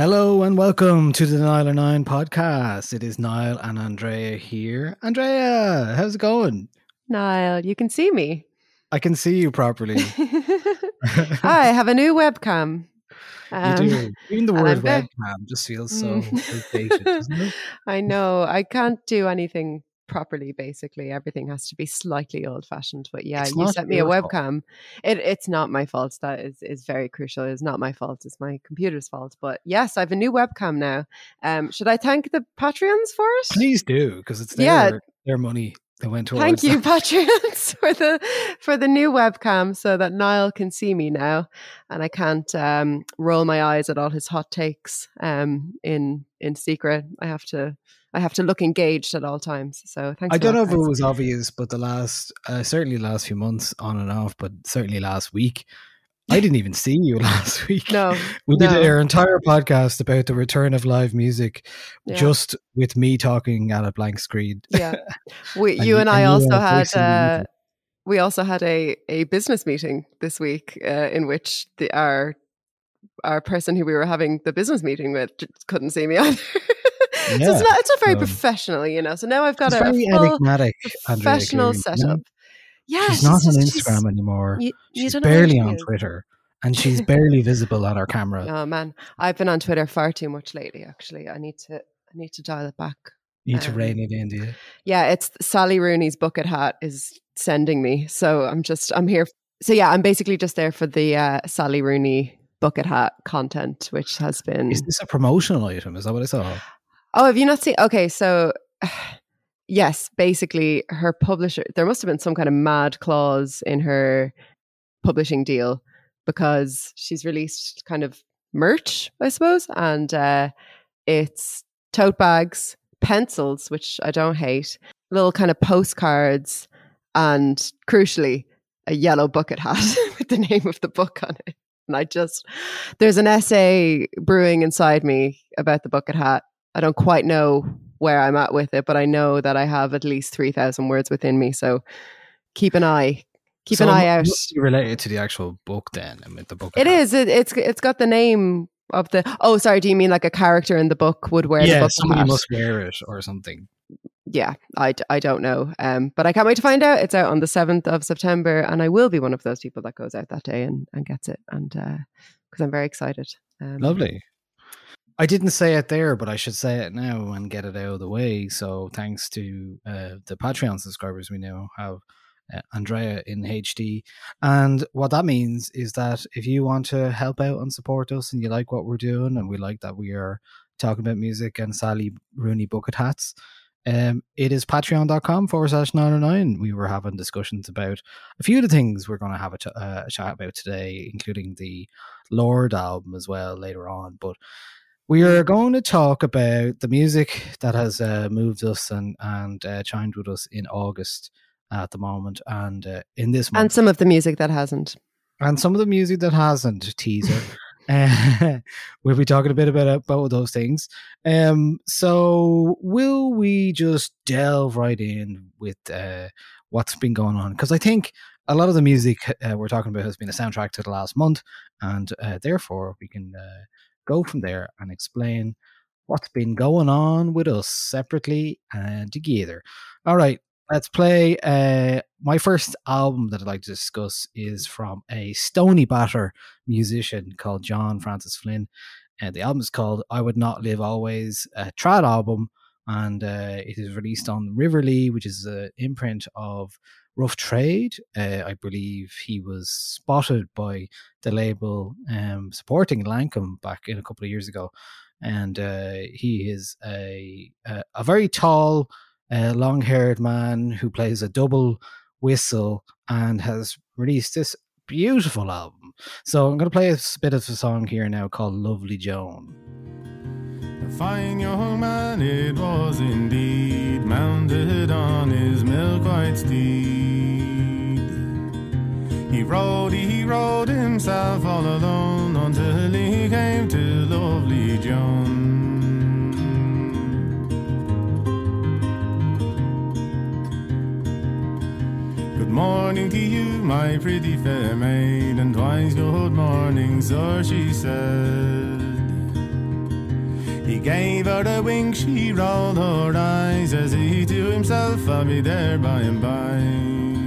Hello and welcome to the Nialler9 podcast. It is Niall and Andrea here. Andrea, how's it going? Niall, you can see me. I can see you properly. I have a new webcam. you Um, do. Even the word webcam just feels so Mm. outdated, it? I know I can't do anything properly. Basically, everything has to be slightly old-fashioned. But yeah, It's you sent me a your fault. webcam. It, it's not my fault. That is is very crucial. It's not my fault. It's my computer's fault. But yes, I have a new webcam now. Um, should I thank the Patreons for it? Please do, because it's their, Yeah. their money that went towards Thank you, that. Patreons, for the for the new webcam, so that Niall can see me now, and I can't um, roll my eyes at all his hot takes um, in in secret. I have to I have to look engaged at all times. So thanks. I don't know if it was obvious, but the last, uh, certainly the last few months on and off, but certainly last week, I didn't even see you last week. No, We did no. our entire podcast about the return of live music, Yeah. just with me talking at a blank screen. yeah. We, And you and I also had. Uh, we also had a, a business meeting this week uh, in which the our our person who we were having the business meeting with couldn't see me either. so it's not it's not very so- professional, you know. So now I've got a, very full enigmatic. Professional Cleary, you know? setup. Yeah, she's not on Instagram anymore. you- you she's don't know where barely on. Twitter, and she's barely visible on our camera. Oh man, I've been on Twitter far too much lately. Actually, I need to I need to dial it back. You need to um, rein it in, do you? Yeah, it's Sally Rooney's bucket hat is sending me, so I'm just I'm here. So yeah, I'm basically just there for the uh, Sally Rooney bucket hat content, which has been. Is this a promotional item? Is that what I saw? Oh, have you not seen? Okay, so yes, basically her publisher. There must have been some kind of mad clause in her publishing deal because she's released kind of merch, I suppose, and uh, it's tote bags, pencils, which I don't hate, little kind of postcards, and crucially, a yellow bucket hat with the name of the book on it. And I just, there's an essay brewing inside me about the bucket hat. I don't quite know where I'm at with it, but I know that I have at least 3,000 words within me. So keep an eye, keep So an eye out. related to the actual book then, and with the book. It is. It, it's it's got the name of the. Oh, sorry. Do you mean like a character in the book would wear the Yeah, book somebody hat? must wear it or something. Yeah, I, I don't know. Um, but I can't wait to find out. It's out on the seventh of September, and I will be one of those people that goes out that day and, and gets it, and because I'm very excited. Um, Lovely. I didn't say it there, but I should say it now and get it out of the way. So, thanks to uh, the Patreon subscribers, we now have uh, Andrea in HD. And what that means is that if you want to help out and support us and you like what we're doing, and we like that we are talking about music and Sally Rooney bucket hats, Um, it is patreon.com forward slash 909. We were having discussions about a few of the things we're going to have a, uh, a chat about today, including the Lorde album as well later on. But we are going to talk about the music that has uh, moved us and, and uh, chimed with us in August at the moment and uh, in this month And some of the music that hasn't. and some of the music that hasn't teaser. Uh, we'll be talking a bit about both of those things. Um, so will we just delve right in with uh, what's been going on? Because I think a lot of the music uh, we're talking about has been a soundtrack to the last month, and uh, therefore we can uh, go from there and explain what's been going on with us separately and together. All right, let's play. Uh, my first album that I'd like to discuss is from a Stoneybatter musician called John Francis Flynn. And the album is called I Would Not Live Always, a trad album. And uh, it is released on River Lea, which is an imprint of Rough Trade. Uh, I believe he was spotted by the label um, supporting Lankum back in a couple of years ago. And uh, he is a, a, a very tall, a long haired man who plays a double whistle and has released this beautiful album. So I'm going to play a bit of a song here now called Lovely Joan. Fine young man it was indeed, mounted on his milk white steed. He rode, he rode himself all alone until he came to lovely Joan. Good morning to you, my pretty fair maid, and twice good morning, sir, she said. He gave her a wink, she rolled her eyes as he to himself, I'll be there by and by.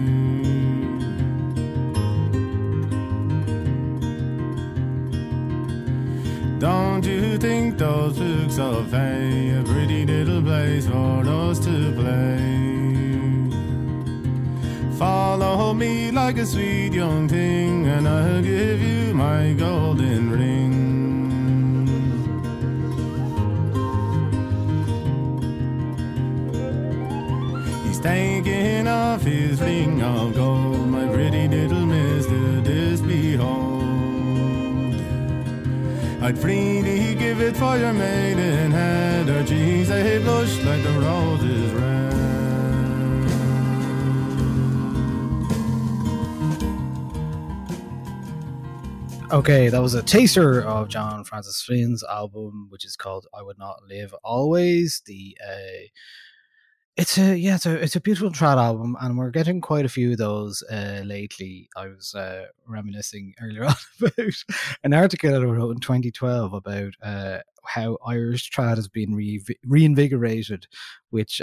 Don't you think those books of hay a pretty little place for us to play? Follow me like a sweet young thing, and I'll give you my golden ring. He's taking off his ring of gold, my pretty little miss, I'd freely give it for your maiden head, her cheeks they blush like the roses red. Okay, that was a taster of John Francis Flynn's album, which is called "I Would Not Live Always." The uh, it's a yeah, it's a it's a beautiful trad album, and we're getting quite a few of those uh, lately. I was uh, reminiscing earlier on about an article that I wrote in 2012 about uh, how Irish trad has been re- reinvigorated, which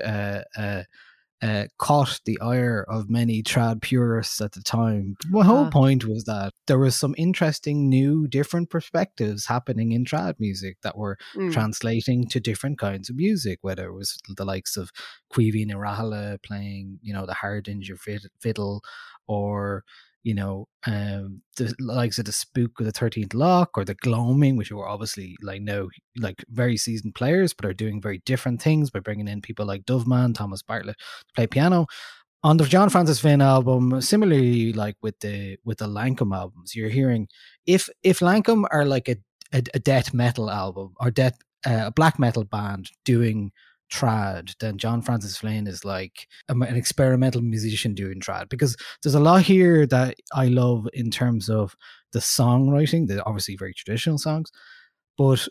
uh, uh, uh, caught the ire of many trad purists at the time. My whole Ah. point was that there was some interesting, new, different perspectives happening in trad music that were Mm. translating to different kinds of music, whether it was the likes of Caoimhín Ó Raghallaigh playing, you know, the Hardanger fid- fiddle, or you know, um, the likes of the Spook of the Thirteenth Lock or the Gloaming, which were obviously like now like very seasoned players, but are doing very different things by bringing in people like Doveman, Thomas Bartlett to play piano. On the John Francis Flynn album, similarly like with the with the Lankum albums, you're hearing if if Lankum are like a a, a death metal album or death uh, a black metal band doing trad, then John Francis Flynn is like an experimental musician doing trad because there's a lot here that I love in terms of the songwriting. They're obviously very traditional songs, but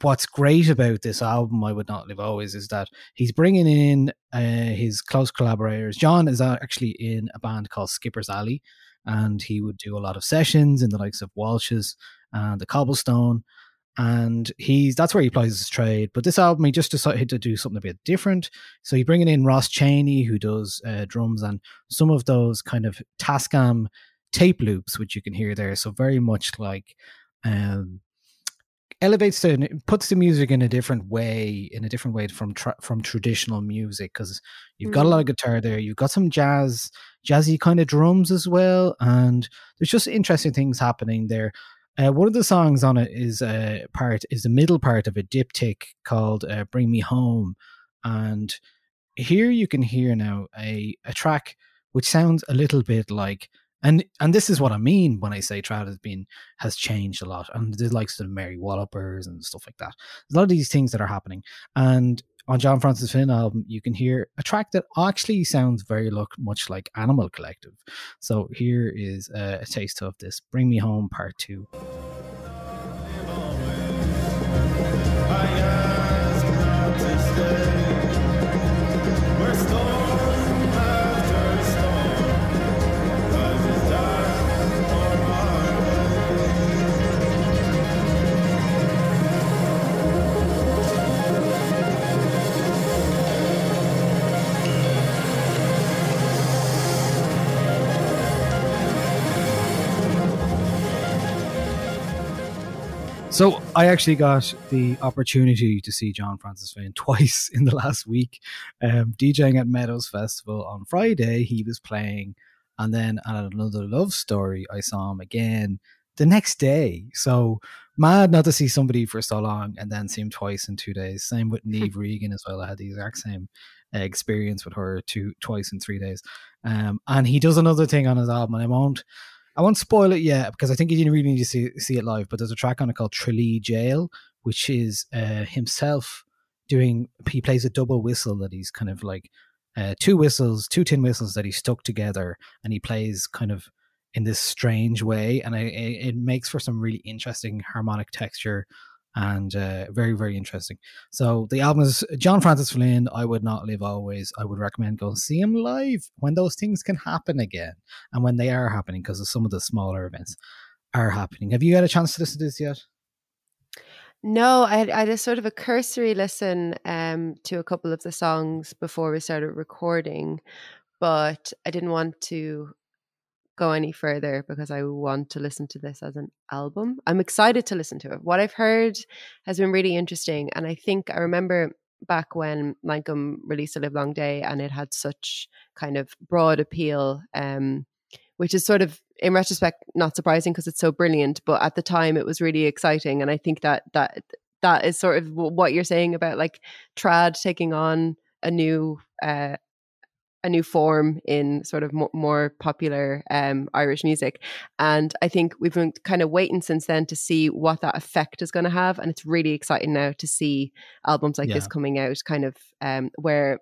what's great about this album, I would not live always, is that he's bringing in uh, his close collaborators. John is actually in a band called Skipper's Alley, and he would do a lot of sessions in the likes of Walsh's and the Cobblestone. And he's that's where he plays his trade. But this album, he just decided to do something a bit different. So he's bringing in Ross Cheney, who does uh, drums and some of those kind of Tascam tape loops, which you can hear there. So very much like um, elevates the puts the music in a different way, in a different way from tra- from traditional music because you've got a lot of guitar there, you've got some jazz, jazzy kind of drums as well, and there's just interesting things happening there. Uh, one of the songs on it is uh, part is the middle part of a diptych called uh, "Bring Me Home," and here you can hear now a, a track which sounds a little bit like and and this is what I mean when I say trad has been has changed a lot, and the likes of Mary Wallopers and stuff like that. There's a lot of these things that are happening, and on John Francis Flynn album, you can hear a track that actually sounds very look much like Animal Collective. So here is a, a taste of this Bring Me Home Part 2. So I actually got the opportunity to see John Francis Flynn twice in the last week. Um, DJing at Meadows Festival on Friday, he was playing, and then at another love story, I saw him again the next day. So mad not to see somebody for so long and then see him twice in two days. Same with Niamh Regan as well. I had the exact same uh, experience with her two twice in three days. Um, and he does another thing on his album, and I won't. I won't spoil it yet because I think you didn't really need to see, see it live. But there's a track on it called Tralee Jail, which is uh, himself doing. He plays a double whistle that he's kind of like uh, two whistles, two tin whistles that he stuck together, and he plays kind of in this strange way, and I, it makes for some really interesting harmonic texture and uh, very very interesting. So the album is John Francis Flynn. I would not live always. I would recommend go see him live when those things can happen again, and when they are happening because of some of the smaller events are happening. Have you had a chance to listen to this yet? No, I had, I had a sort of a cursory listen um, to a couple of the songs before we started recording, but I didn't want to go any further because I want to listen to this as an album. I'm excited to listen to it. What I've heard has been really interesting, and I think I remember back when Lankum released a Live Long Day and it had such kind of broad appeal, um, which is sort of in retrospect not surprising because it's so brilliant, but at the time it was really exciting, and I think that that that is sort of what you're saying about like trad taking on a new uh, a new form in sort of more, more popular um, Irish music. And I think we've been kind of waiting since then to see what that effect is going to have. And it's really exciting now to see albums like this coming out, kind of um, where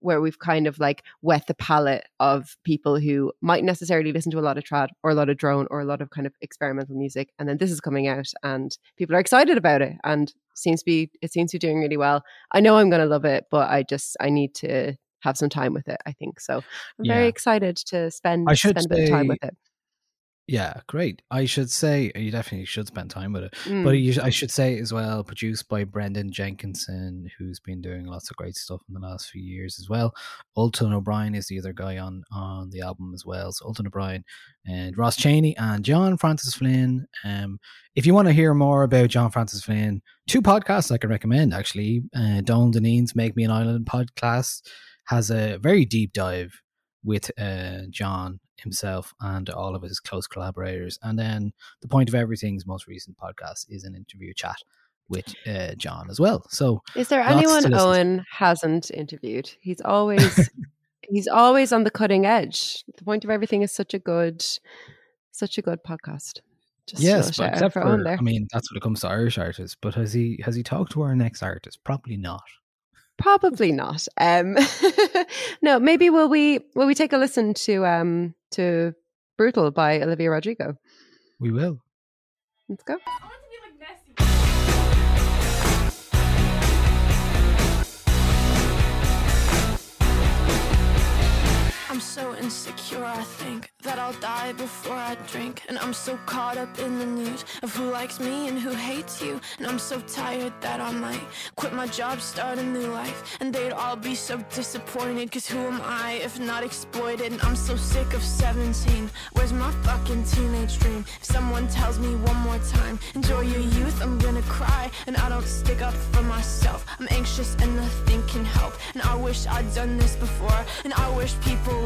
where we've kind of like wet the palate of people who might necessarily listen to a lot of trad or a lot of drone or a lot of kind of experimental music and then this is coming out and people are excited about it and seems to be it seems to be doing really well i know i'm going to love it but i just i need to have some time with it i think so i'm very excited to spend I should spend a bit of time with it Yeah, great. I should say you definitely should spend time with it. Mm. But you, I should say as well, produced by Brendan Jenkinson, who's been doing lots of great stuff in the last few years as well. Ultan O'Brien is the other guy on on the album as well. So Ultan O'Brien and Ross Cheney and John Francis Flynn. Um, if you want to hear more about John Francis Flynn, two podcasts I can recommend actually. Uh, Donal Dineen's Make Me an Island podcast has a very deep dive with uh, John himself and all of his close collaborators. And then the point of everything's most recent podcast is an interview chat with uh, John as well. So is there anyone owen hasn't interviewed he's always he's always on the cutting edge the point of everything is such a good such a good podcast just yes, but except for I mean, that's when it comes to Irish artists. But has he has he talked to our next artist? Probably not. Probably not. Um, no, maybe will we will we take a listen to um to "Brutal" by Olivia Rodrigo? We will. Let's go. I'm so insecure, I think that I'll die before I drink. And I'm so caught up in the news of who likes me and who hates you. And I'm so tired that I might quit my job, start a new life. And they'd all be so disappointed, cause who am I if not exploited? And I'm so sick of 17. Where's my fucking teenage dream? If someone tells me one more time, enjoy your youth, I'm gonna cry. And I don't stick up for myself. I'm anxious and nothing can help. And I wish I'd done this before. And I wish people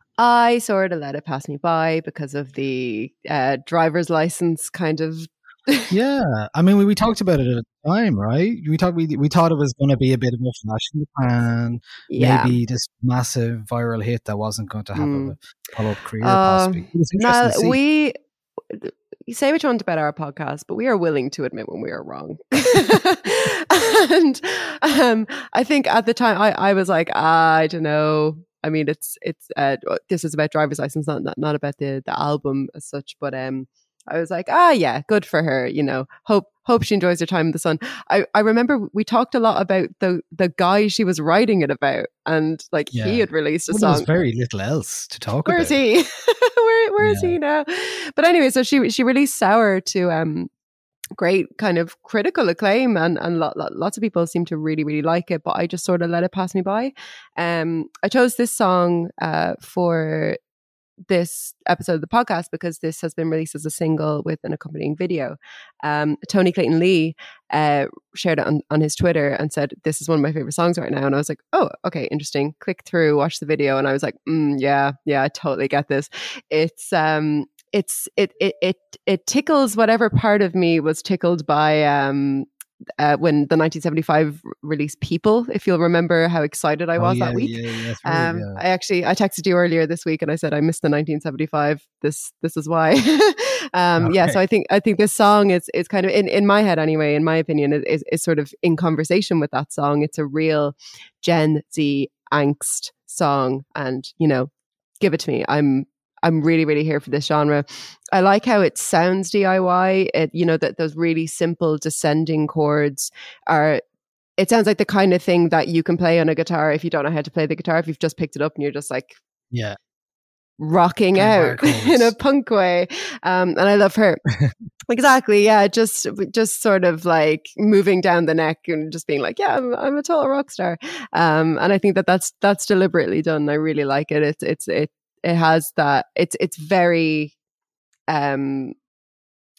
I sort of let it pass me by because of the uh, driver's license kind of. Yeah, I mean, we, we talked about it at the time, right? We talked. We, we thought it was going to be a bit of a flash in the pan, Yeah. maybe this massive viral hit that wasn't going to have Mm. a follow up career. Uh, possibly, it was interesting Now we you say what you want about our podcast, but we are willing to admit when we are wrong. and um, I think at the time I, I was like, I don't know. I mean, it's it's uh, this is about driver's license, not not, not about the the album as such. But um, I was like, ah, yeah, good for her. You know, hope hope she enjoys her time in the sun. I, I remember we talked a lot about the the guy she was writing it about, and like Yeah. he had released a Well, song. there's very little else to talk Where about. is he? where where is Yeah. he now? But anyway, so she she released Sour to um great kind of critical acclaim and and lot, lot, lots of people seem to really really like it but i just sort of let it pass me by um i chose this song uh for this episode of the podcast because this has been released as a single with an accompanying video. Um, Tony Clayton Lea uh, shared it on, on his Twitter and said, This is one of my favorite songs right now. And I was like, Oh, okay, interesting. Click through, watch the video. And I was like, mm, Yeah, yeah, I totally get this. It's, um, it's it it it it tickles whatever part of me was tickled by um uh, when the 1975 release People, if you'll remember how excited I Oh, was yeah, that week. Yeah, yeah, Um. I actually I texted you earlier this week and I said I missed the 1975. This this is why. um, Yeah, so I think I think this song is is kind of in, in my head anyway. In my opinion, is, is is sort of in conversation with that song. It's a real Gen Z angst song, and you know, give it to me. I'm I'm really really here for this genre. I like how it sounds DIY. It you know that those really simple descending chords are it sounds like the kind of thing that you can play on a guitar if you don't know how to play the guitar. If you've just picked it up and you're just like yeah. rocking out in a punk way. Um, and I love her. exactly. Yeah. Just, just sort of like moving down the neck and just being like, yeah, I'm, I'm a total rock star. Um, and I think that that's, that's deliberately done. I really like it. It's, it's, it, it has that, it's, it's very, um,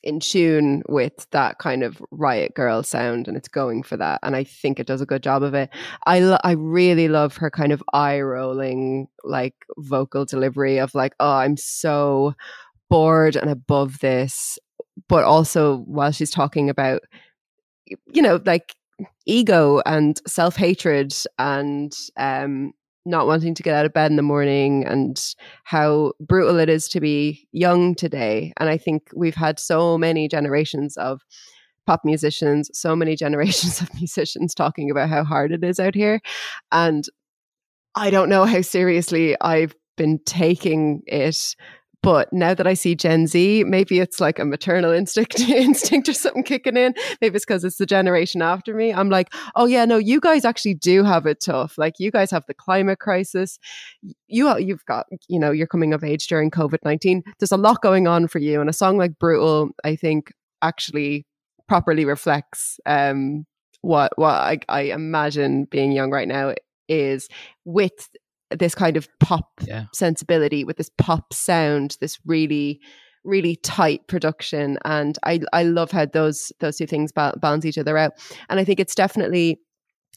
in tune with that kind of riot girl sound and it's going for that and i think it does a good job of it. I lo- i really love her kind of eye rolling like vocal delivery of like oh i'm so bored and above this but also while she's talking about you know like ego and self-hatred and um not wanting to get out of bed in the morning and how brutal it is to be young today. And I think we've had so many generations of pop musicians, so many generations of musicians talking about how hard it is out here. And I don't know how seriously I've been taking it. But now that I see Gen Z, maybe it's like a maternal instinct, instinct or something kicking in. Maybe it's because it's the generation after me. I'm like, oh yeah, no, you guys actually do have it tough. Like you guys have the climate crisis. You you've got you know you're coming of age during COVID nineteen. There's a lot going on for you, and a song like "Brutal," I think, actually properly reflects um, what what I, I imagine being young right now is with this kind of pop Yeah. sensibility, with this pop sound, this really really tight production and i i love how those those two things ba- balance each other out and i think it's definitely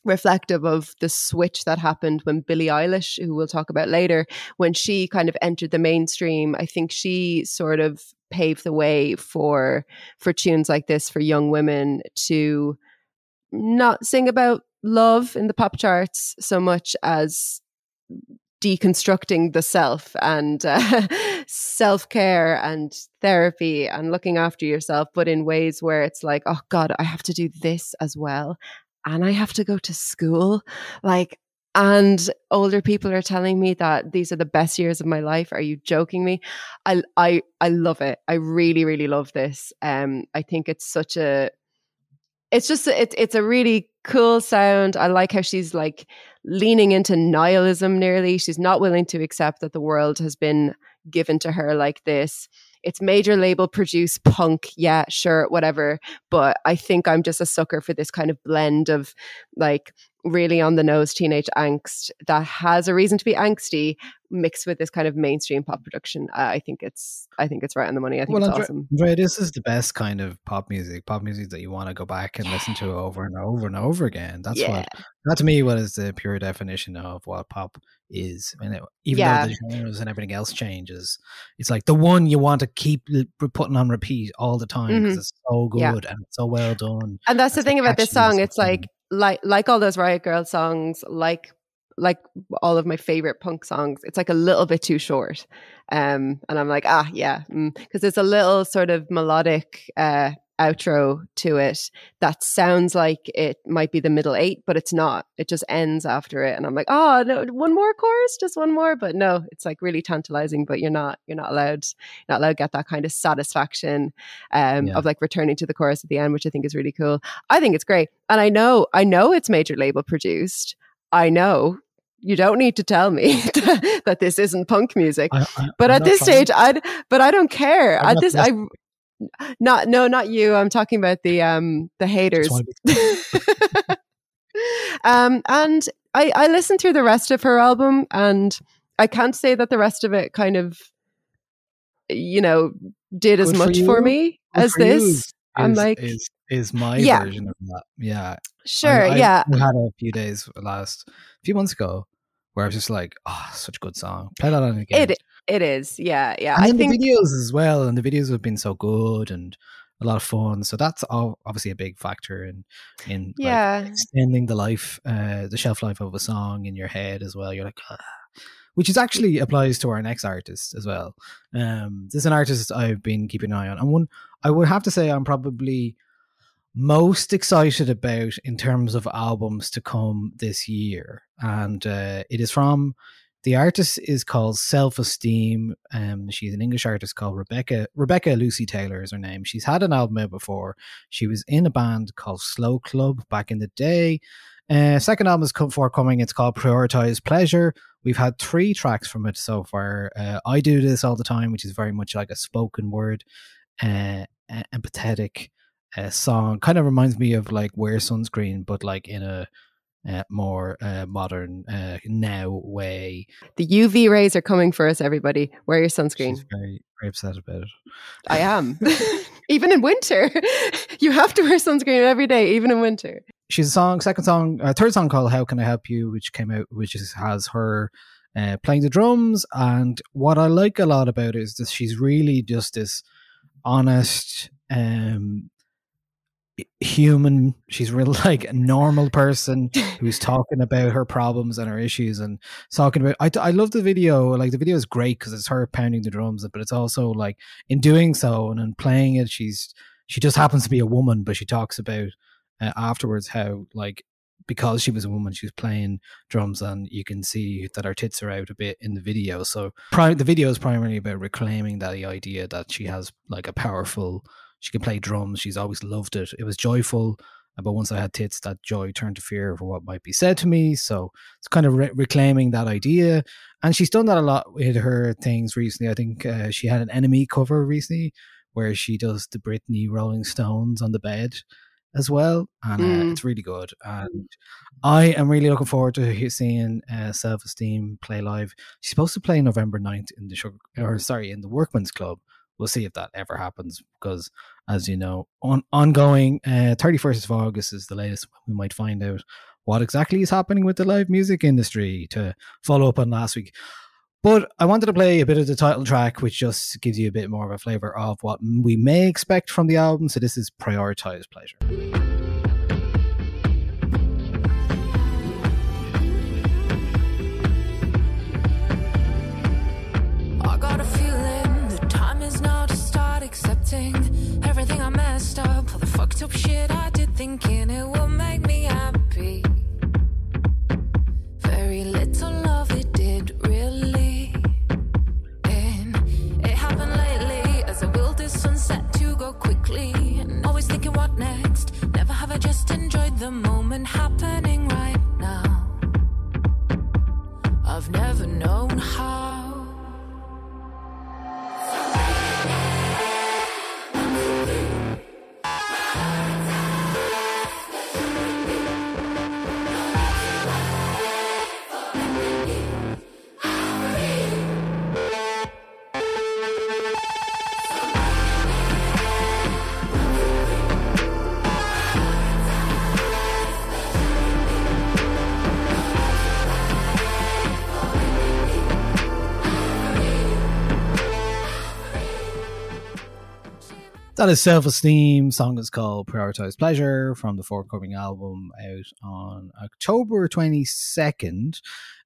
reflective of the switch that happened when Billie Eilish, who we'll talk about later, when she kind of entered the mainstream. I think she sort of paved the way for for tunes like this for young women to not sing about love in the pop charts so much as deconstructing the self and uh, self care and therapy and looking after yourself, but in ways where it's like, oh God, I have to do this as well. And I have to go to school. Like, and older people are telling me that these are the best years of my life. Are you joking me? I I I love it. I really really love this. Um, I think it's such a it's just it's it's a really cool sound. I like how she's like leaning into nihilism nearly. She's not willing to accept that the world has been given to her like this. It's major label produced punk, yeah, sure, whatever. But I think I'm just a sucker for this kind of blend of like really on the nose teenage angst that has a reason to be angsty mixed with this kind of mainstream pop production. Uh, I think it's I think it's right on the money. I think Well, it's Andre- awesome. Andrea, this is the best kind of pop music, pop music that you want to go back and listen to over and over and over again. That's yeah. what that to me what is the pure definition of what pop is. And it, even Yeah. though the genres and everything else changes, it's like the one you want to keep putting on repeat all the time because Mhm. it's so good Yeah. and it's so well done. And that's the It's thing about this song. It's like like like all those Riot Girl songs, like like all of my favorite punk songs. It's like a little bit too short. Um, and I'm like, ah, yeah, because there's a little sort of melodic uh, outro to it that sounds like it might be the middle eight, but it's not. It just ends after it, and I'm like, oh no, one more chorus, just one more. But no, it's like really tantalizing. But you're not you're not allowed not allowed to get that kind of satisfaction um, Yeah. of like returning to the chorus at the end, which I think is really cool. I think it's great, and I know I know it's major label produced. I know. You don't need to tell me that this isn't punk music. I, I, But I'm at this trying- stage, I but I don't care. I'm At this, I. not no, not you. I'm talking about the um the haters. um, and I I listened through the rest of her album, and I can't say that the rest of it kind of, you know, did as Good for much for you. me Good as for this. I'm like, is is my Yeah. version of that. Yeah, sure, I, I yeah, had a few days last a few months ago where I was just like, oh, such a good song. Play that on again. it it is, yeah, yeah. and I think the videos as well, and the videos have been so good and a lot of fun. So that's all, obviously a big factor in in like, yeah, extending the life, uh, the shelf life of a song in your head as well. You're like, ah. which is actually applies to our next artist as well. Um, this is an artist I've been keeping an eye on, and one I would have to say I'm probably most excited about in terms of albums to come this year, and uh, it is from. The artist is called Self Esteem. Um, she's an English artist called Rebecca. Rebecca Lucy Taylor is her name. She's had an album out before. She was in a band called Slow Club back in the day. Uh, second album is come forthcoming. It's called Prioritize Pleasure. We've had three tracks from it so far. Uh, I do this all the time, which is very much like a spoken word, uh, empathetic uh, song. Kind of reminds me of like Wear Sunscreen, but like in a uh, more uh, modern uh, now way. the UV rays are coming for us. Everybody, wear your sunscreen. She's very, very upset about it. I am. even in winter, you have to wear sunscreen every day, even in winter. she's a song, second song, uh, third song called "How Can I Help You," which came out, which is, has her uh, playing the drums. And what I like a lot about it is that she's really just this honest, um, human. She's real like a normal person who's talking about her problems and her issues and talking about. I I love the video. Like the video is great because it's her pounding the drums, but it's also like in doing so and in playing it, she's she just happens to be a woman, but she talks about uh, afterwards how like because she was a woman she was playing drums and you can see that her tits are out a bit in the video so pri- the video is primarily about reclaiming that the idea that she has like a powerful she can play drums she's always loved it it was joyful uh, but once i had tits that joy turned to fear for what might be said to me so it's kind of re- reclaiming that idea and she's done that a lot with her things recently i think uh, she had an NME cover recently where she does the britney rolling stones on the bed as well, and uh, Mm. it's really good. And I am really looking forward to seeing uh, Self Esteem play live. She's supposed to play November 9th in the Sugar, or sorry, in the Workman's Club. We'll see if that ever happens because, as you know, on ongoing uh, 31st of August is the latest. We might find out what exactly is happening with the live music industry to follow up on last week. But I wanted to play a bit of the title track, which just gives you a bit more of a flavor of what we may expect from the album. So this is Prioritize Pleasure. up shit I did thinking it would make me happy. Very little love it did really. And it happened lately as I will this sunset to go quickly. And always thinking what next. Never have I just enjoyed the moment happening right now. I've never known how. That is Self Esteem. Song is called Prioritize Pleasure from the forthcoming album out on October 22nd.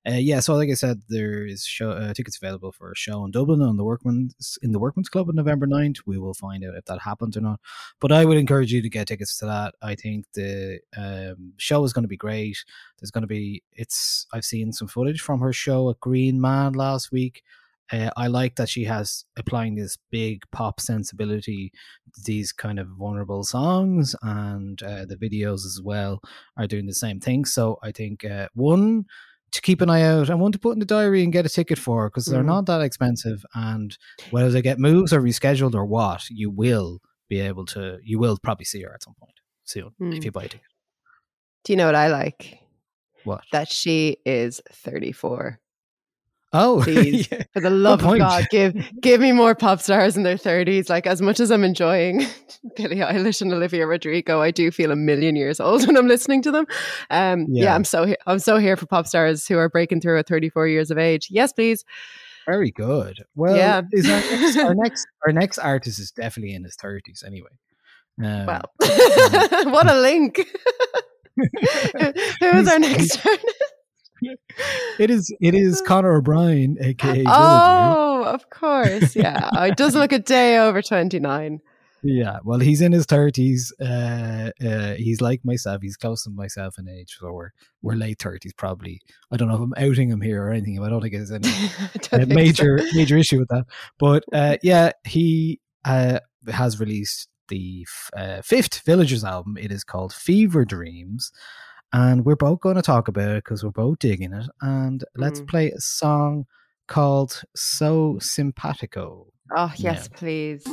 Uh, yeah, so like I said, there is show, uh, tickets available for a show in Dublin on the Workman's in the Workman's Club on November 9th. We will find out if that happens or not. But I would encourage you to get tickets to that. I think the um, show is going to be great. There's going to be it's. I've seen some footage from her show at Green Man last week. Uh, I like that she has applying this big pop sensibility to these kind of vulnerable songs, and uh, the videos as well are doing the same thing. So I think uh, one to keep an eye out and one to put in the diary and get a ticket for because they're Mm. not that expensive. And whether they get moves or rescheduled or what, you will be able to. You will probably see her at some point soon if Mm. you buy a ticket. Do you know what I like? What? That she is 34. Oh, Please. yeah. For the love of. God, give give me more pop stars in their 30s. Like as much as I'm enjoying Billie Eilish and Olivia Rodrigo, I do feel a million years old when I'm listening to them. Um, yeah. Yeah. I'm so he- I'm so here for pop stars who are breaking through at 34 years of age. Yes, please. Very good. Well, Yeah. is our, next, our next our next artist is definitely in his thirties anyway. Um, Wow. what a link. Who is our next artist? it is it is Conor O'Brien, aka Villager. Oh, of course. Yeah. It does look a day over 29. Yeah, well, he's in his thirties. Uh, uh, he's like myself. He's close to myself in age, so we're we're late thirties probably. I don't know if I'm outing him here or anything. but I don't think there's any a think so. major major issue with that. But uh, yeah, he uh, has released the f- uh, fifth Villagers album. It is called Fever Dreams, and we're both going to talk about it because we're both digging it. And let's Mm. play a song called "So Simpatico." Oh, yes, Yeah. please.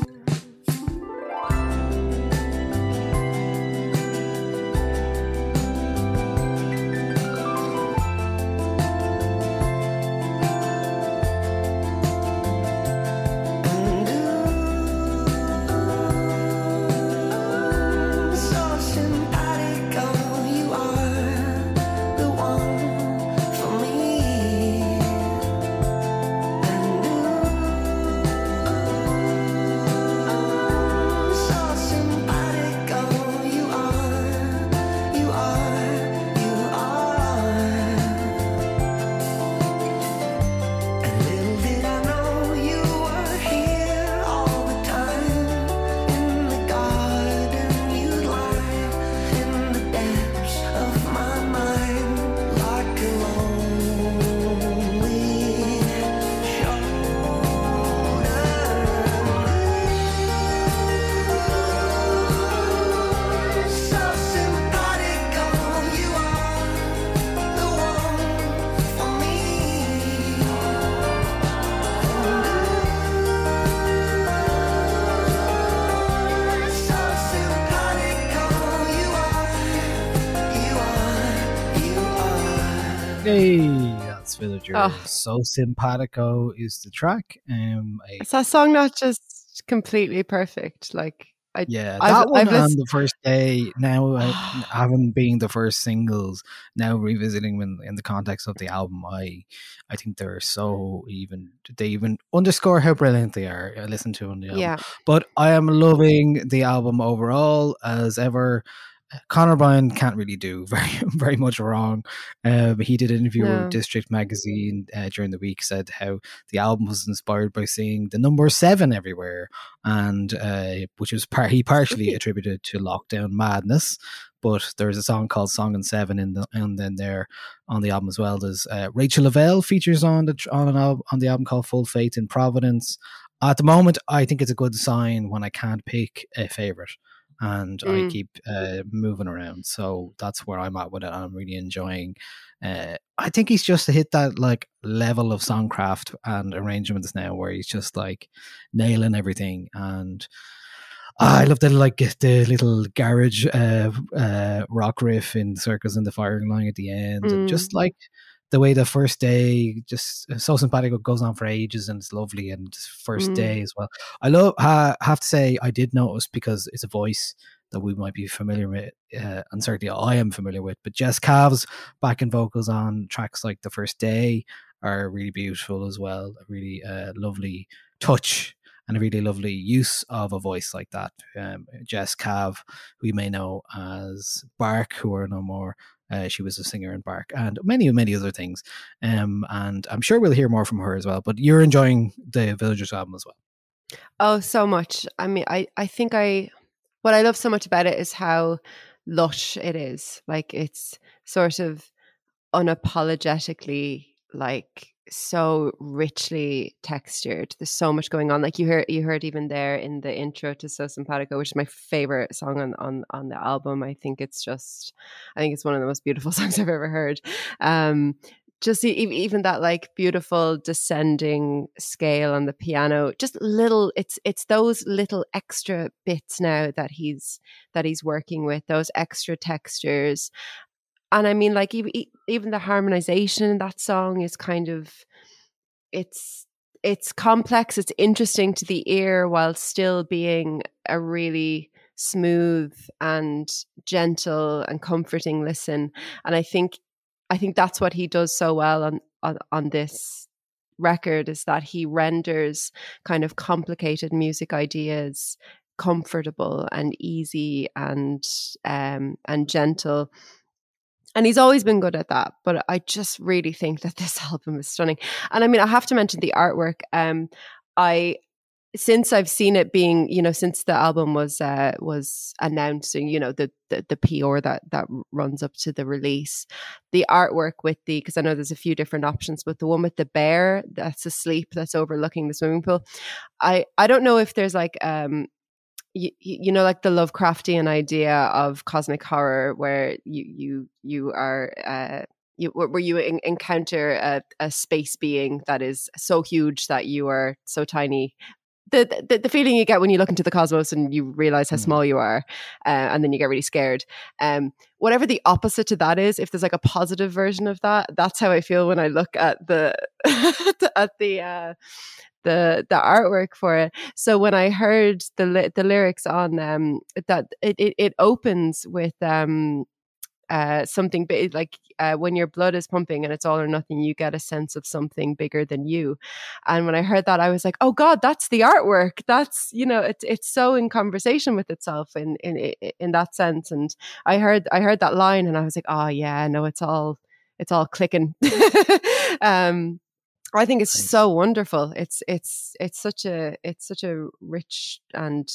Oh. So simpatico is the track. Um, I, Is that song not just completely perfect? Like, I, yeah, I've- that one I've and lis- the first day. Now, having being the first singles, now revisiting when in the context of the album, I, I think they're so even. They even underscore how brilliant they are. I listen to on the album. yeah. but I am loving the album overall as ever. Conor O'Brien can't really do very very much wrong. Um, he did an interview No. with District Magazine uh, during the week. Said how the album was inspired by seeing the number seven everywhere, and uh, which was par- he partially attributed to lockdown madness. But there's a song called "Song and Seven in the and then there on the album as well. There's uh, Rachel Lavelle features on the on an album on the album called "Full Faith in Providence." At the moment, I think it's a good sign when I can't pick a favorite and I Mm. keep uh, moving around. So that's where I'm at with it. I'm really enjoying. Uh, I think he's just hit that like level of songcraft and arrangements now where he's just like nailing everything and. I love the like the little garage uh, uh, rock riff in Circles in the Firing Line at the end, and Mm. just like the way the first day just uh, so simpatico goes on for ages and it's lovely and first Mm. day as well i love uh, have to say i did notice because it's a voice that we might be familiar with uh, and certainly i am familiar with but jess Cavs backing vocals on tracks like the first day are really beautiful as well a really uh, lovely touch and a really lovely use of a voice like that. Um, Jess Cav, who you may know as Bark, who are no more. Uh, she was a singer in Bark and many, many other things. Um, and I'm sure we'll hear more from her as well. But you're enjoying the Villagers album as well. Oh, so much. I mean, I, I think I, what I love so much about it is how lush it is. Like it's sort of unapologetically like so richly textured. There's so much going on. Like you heard, you heard even there in the intro to So Simpatico, which is my favorite song on on on the album. I think it's just, I think it's one of the most beautiful songs I've ever heard. Um, just even that like beautiful descending scale on the piano just little it's it's those little extra bits now that he's that he's working with those extra textures and i mean like even even the harmonization in that song is kind of it's it's complex it's interesting to the ear while still being a really smooth and gentle and comforting listen. And i think I think that's what he does so well on, on on this record is that he renders kind of complicated music ideas comfortable and easy and um and gentle and he's always been good at that but i just really think that this album is stunning. And i mean i have to mention the artwork. Um i since I've seen it being, you know, since the album was uh, was announced, and you know the, the the PR that that runs up to the release, the artwork with the because I know there's a few different options, but the one with the bear that's asleep that's overlooking the swimming pool, I I don't know if there's like um you, you know like the Lovecraftian idea of cosmic horror where you you you are uh you, where you en- encounter a, a space being that is so huge that you are so tiny the, the the feeling you get when you look into the cosmos and you realize how Mm. small you are, uh, and then you get really scared. Um, whatever the opposite to that is, if there's like a positive version of that, that's how I feel when I look at the at the uh, the the artwork for it. So when I heard the li- the lyrics on um that it it, it opens with um uh, something big, like uh, when your blood is pumping and it's all or nothing, you get a sense of something bigger than you. And when I heard that, I was like, "Oh God, that's the artwork. That's you know, it's it's so in conversation with itself in in in- that sense." And I heard I heard that line, and I was like, "Oh yeah, no, it's all it's all clicking." um, I think it's Thanks. so wonderful. It's it's it's such a it's such a rich and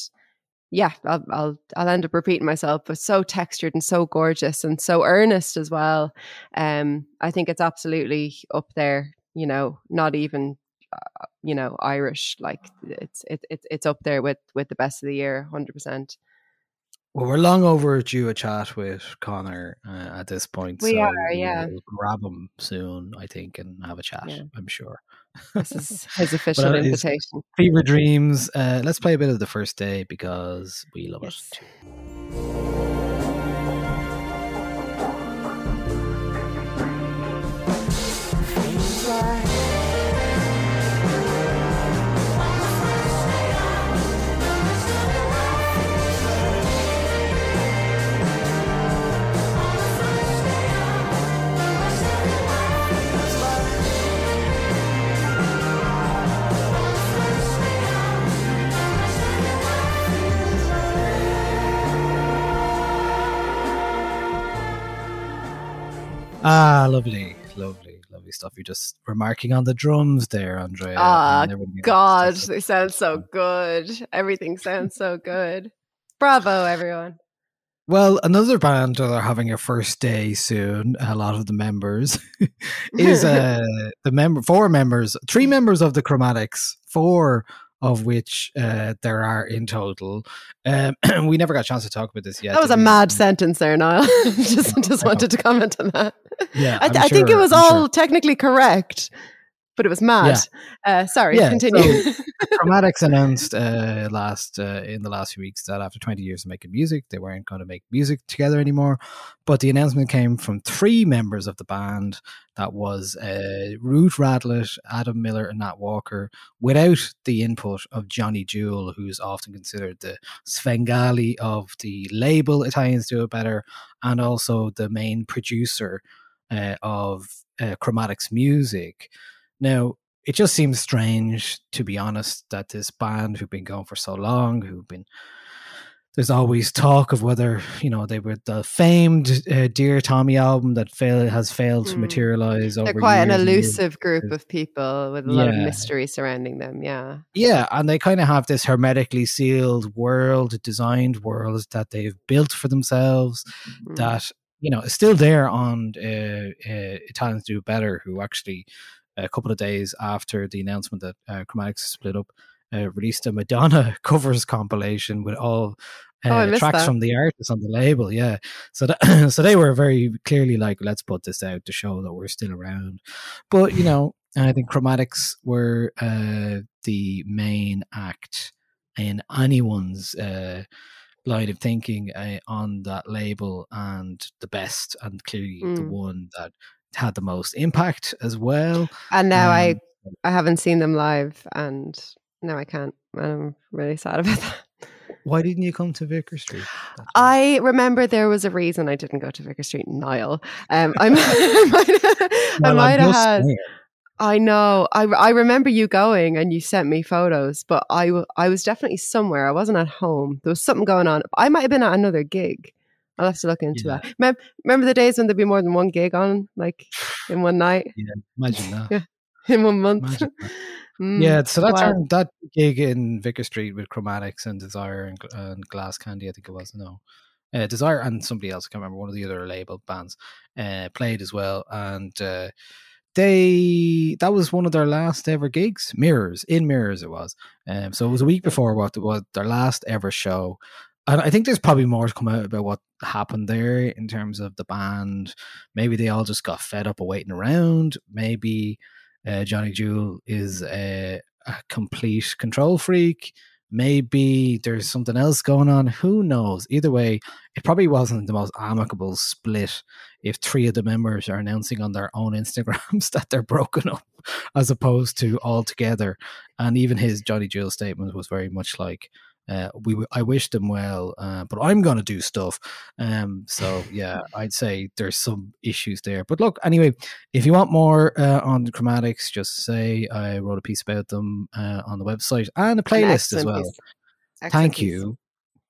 yeah, I'll, I'll I'll end up repeating myself, but so textured and so gorgeous and so earnest as well. Um, I think it's absolutely up there. You know, not even uh, you know Irish. Like it's it, it's it's up there with with the best of the year, hundred percent. Well, we're long overdue a chat with Conor uh, at this point. We so are, yeah. we'll grab him soon, I think, and have a chat. Yeah. I'm sure. This is his official Well, invitation. Fever Dreams. Uh, let's play a bit of the first day because we love Yes. it. Ah, lovely, lovely, lovely stuff. You're just remarking on the drums there, Andrea. Ah. God, they sound so good. Everything sounds so good. Bravo, everyone. Well, another band that are having a first day soon. A lot of the members is uh, the member, four members, three members of the Chromatics, four of which uh, there are in total. Um, we never got a chance to talk about this yet. That was a we? mad sentence there, Niall. just just wanted to comment on that. Yeah, I, I'm I think it was I'm all sure. technically correct, but it was mad. Uh, sorry, Yeah, continue. so- Chromatics announced uh, last uh, in the last few weeks that after 20 years of making music, they weren't going to make music together anymore. But the announcement came from three members of the band. That was uh, Ruth Radelet, Adam Miller, and Nat Walker, without the input of Johnny Jewel, who's often considered the Svengali of the label Italians Do It Better, and also the main producer uh, of uh, Chromatics music. Now, it just seems strange, to be honest, that this band who've been going for so long, who've been there's always talk of whether you know they were the famed uh, Dear Tommy album that fail has failed to Mm. materialize They're quite an elusive group of people with a lot of mystery surrounding them. Yeah. Yeah, and they kind of have this hermetically sealed world, designed world that they've built for themselves. Mm. That you know is still there on uh, uh, Italians Do Better, who actually a couple of days after the announcement that uh, Chromatics split up, uh, released a Madonna covers compilation with all. Oh, Uh, missed tracks that. from the artists on the label, yeah. So that, so they were very clearly like, let's put this out to show that we're still around. But you know, I think Chromatics were uh, the main act in anyone's uh, line of thinking uh, on that label, and the best, and clearly the Mm. one that had the most impact as well. And now I Um, I haven't seen them live, and now I can't. And I'm really sad about that. Why didn't you come to Vicar Street? I remember there was a reason I didn't go to Vicar Street, Niall. Um, I, might- I might, Well, I'm might have had. I know. I, I remember you going and you sent me photos, but I, I was definitely somewhere. I wasn't at home. There was something going on. I might have been at another gig. I'll have to look into Yeah. that. Mem- Remember the days when there'd be more than one gig on, like in one night, Imagine that. Yeah. in one month? Mm, Yeah, so that wow. turned that gig in Vicar Street with Chromatics and Desire and, and Glass Candy, I think it was. No, uh, Desire and somebody else. I can't remember one of the other label bands uh, played as well, and uh, they that was one of their last ever gigs. Mirrors in Mirrors, it was. Um, so it was a week before what was their last ever show. And I think there's probably more to come out about what happened there in terms of the band. Maybe they all just got fed up of waiting around. Maybe uh, Johnny Jewel is a, a complete control freak. Maybe there's something else going on. Who knows? Either way, it probably wasn't the most amicable split if three of the members are announcing on their own Instagrams that they're broken up as opposed to all together. And even his Johnny Jewel statement was very much like, uh, we I wish them well, uh, but I'm going to do stuff. Um, so yeah, I'd say there's some issues there. But look, anyway, if you want more uh, on the chromatics, just say I wrote a piece about them uh, on the website and a An playlist as well. Thank piece. you.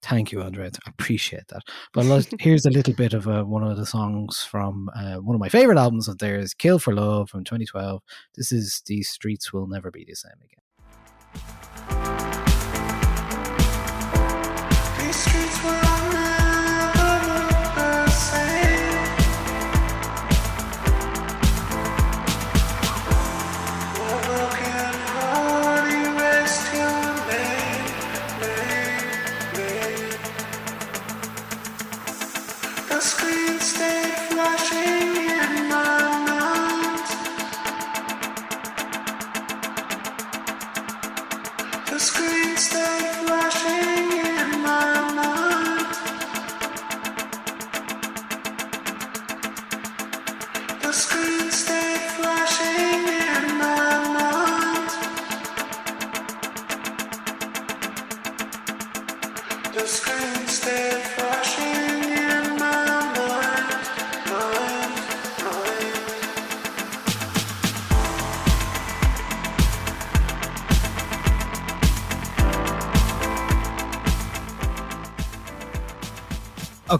Thank you, Andrea. I appreciate that. But here's a little bit of uh, one of the songs from uh, one of my favorite albums of theirs, Kill for Love from 2012. This is These Streets Will Never Be the Same Again.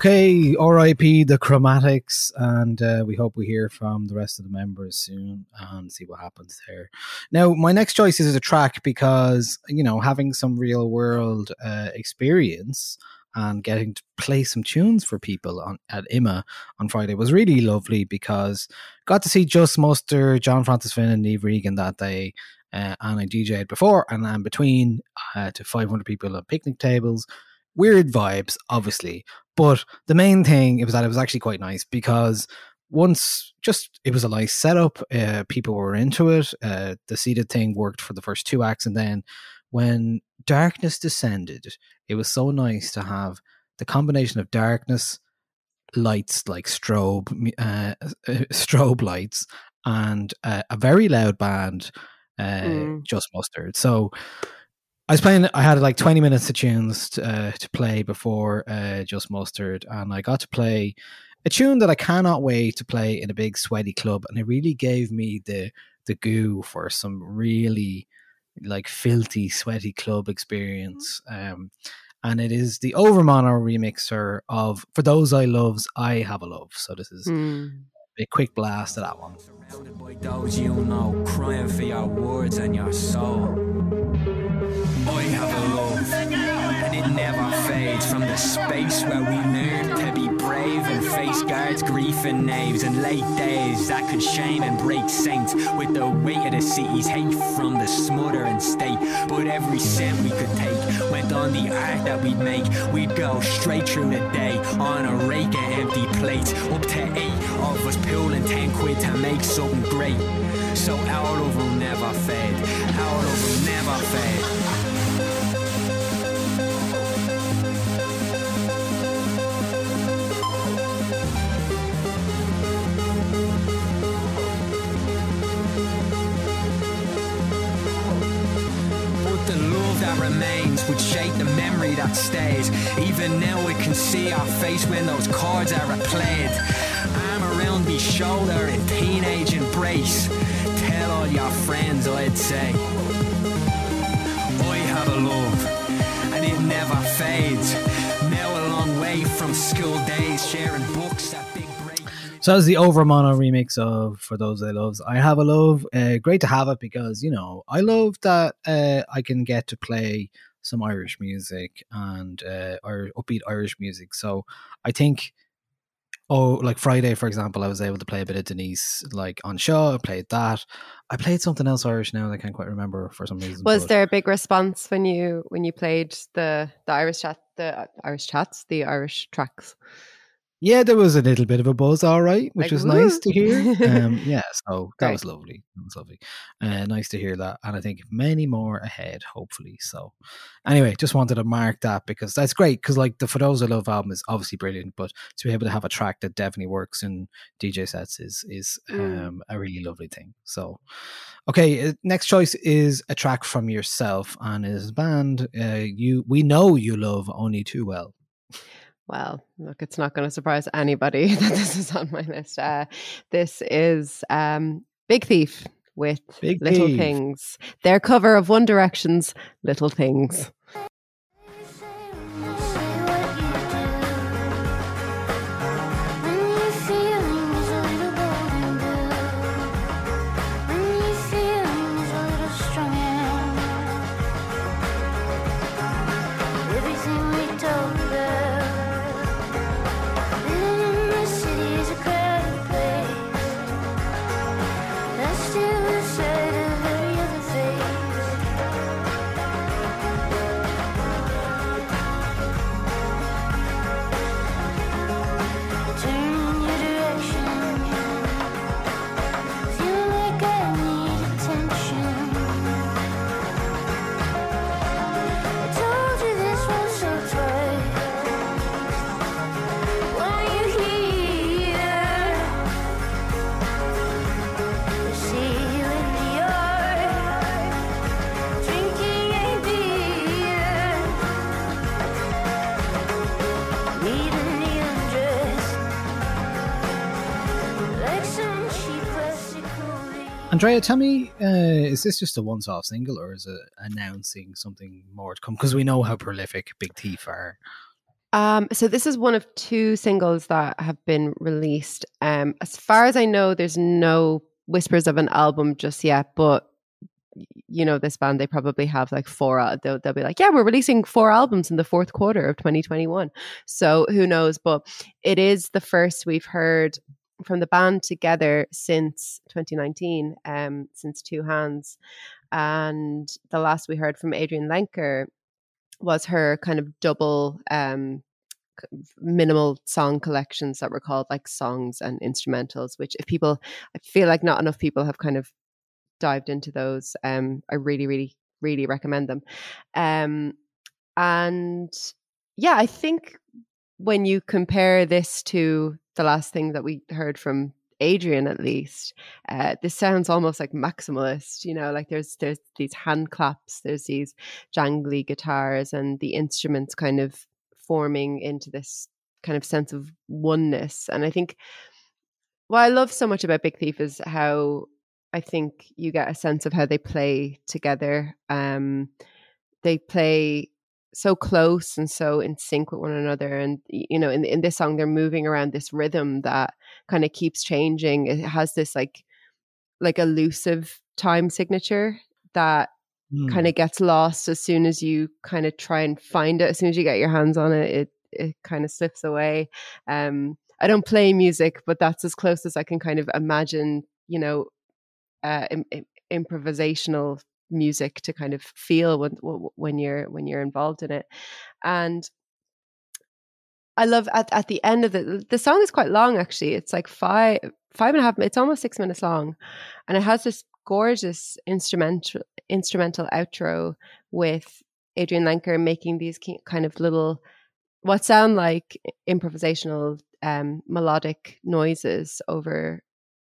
Okay, RIP the Chromatics, and uh, we hope we hear from the rest of the members soon and see what happens there. Now, my next choice is a track because you know having some real world uh, experience and getting to play some tunes for people on at IMMA on Friday was really lovely because got to see Just Mustard, John Francis Flynn, and Niamh Regan that day. Uh, and I DJ'd before and then between uh, to 500 people at picnic tables. Weird vibes, obviously, but the main thing it was that it was actually quite nice because once just it was a nice setup uh, people were into it uh, the seated thing worked for the first two acts and then when darkness descended it was so nice to have the combination of darkness lights like strobe uh, uh, strobe lights and uh, a very loud band uh, Mm. just mustard so I was playing. I had like twenty minutes of tunes to, uh, to play before uh, Just Mustard, and I got to play a tune that I cannot wait to play in a big sweaty club, and it really gave me the the goo for some really like filthy, sweaty club experience. Um, and it is the Overmono remixer of For Those I Loves, I Have a Love. So this is Mm. a quick blast of that one. Surrounded by those you know, crying for your words and your soul. I have a love, and it never fades from the space where we learn to be brave and face guards, grief and knaves, and late days that could shame and break saints with the weight of the city's hate from the smothering state. But every cent we could take went on the art that we'd make. We'd go straight through the day on a rake of empty plates, up to eight of us pulling ten quid to make something great. So our love will never fade. Our love will never fade. That remains would shape the memory that stays. Even now we can see our face when those cards are replayed. Arm around me shoulder in teenage embrace. Tell all your friends I'd say. I have a love, and it never fades. Now a long way from school days, sharing books at So that's the Overmono remix of For Those I Love. I have a love. Uh, great to have it because, you know, I love that uh, I can get to play some Irish music and uh, or upbeat Irish music. So I think, oh, like Friday, for example, I was able to play a bit of Denise like on show. I played that. I played something else Irish now that I can't quite remember for some reason. Was but- there a big response when you when you played the the Irish chat the uh, Irish chats the Irish tracks? Yeah, there was a little bit of a buzz, all right, which Like, was nice to hear. Um, yeah, so that Great. was lovely. That was lovely. Uh, nice to hear that, and I think many more ahead, hopefully. So, anyway, just wanted to mark that because that's great. Because like the For Those I Love album is obviously brilliant, but to be able to have a track that definitely works in DJ sets is is Mm. um, a really lovely thing. So, okay, uh, next choice is a track from yourself and his band. Uh, you we know you love only too well. Well, look, it's not going to surprise anybody that this is on my list. Uh, this is um, Big Thief with Big Little Thief. Things. Their cover of One Direction's Little Things. Andrea, tell me, uh, is this just a once-off single, or is it announcing something more to come? Because we know how prolific Big Thief are. Um, so this is one of two singles that have been released. Um, as far as I know, there's no whispers of an album just yet, but you know this band they probably have like four they'll, they'll be like yeah we're releasing four albums in the fourth quarter of 2021 so who knows but it is the first we've heard from the band together since 2019 um since two hands. And the last we heard from adrianne lenker was her kind of double um minimal song collections that were called like songs and instrumentals which if people i feel like not enough people have kind of dived into those um i really really really recommend them. Um and yeah i think when you compare this to the last thing that we heard from Adrianne at least uh, this sounds almost like maximalist you know like there's there's these hand claps there's these jangly guitars and the instruments kind of forming into this kind of sense of oneness and i think what i love so much about big thief is how I think you get a sense of how they play together. Um, they play so close and so in sync with one another, and you know, in in this song, they're moving around this rhythm that kind of keeps changing. It has this like like elusive time signature that kind of gets lost as soon as you kind of try and find it. As soon as you get your hands on it, it it kind of slips away. Um, I don't play music, but that's as close as I can kind of imagine. You know, uh, im- improvisational music to kind of feel when when you're when you're involved in it, and. I love at, at the end of the the song is quite long actually. It's like five five and a half. It's almost six minutes long, and it has this gorgeous instrumental instrumental outro with Adrianne Lenker making these kind of little what sound like improvisational um, melodic noises over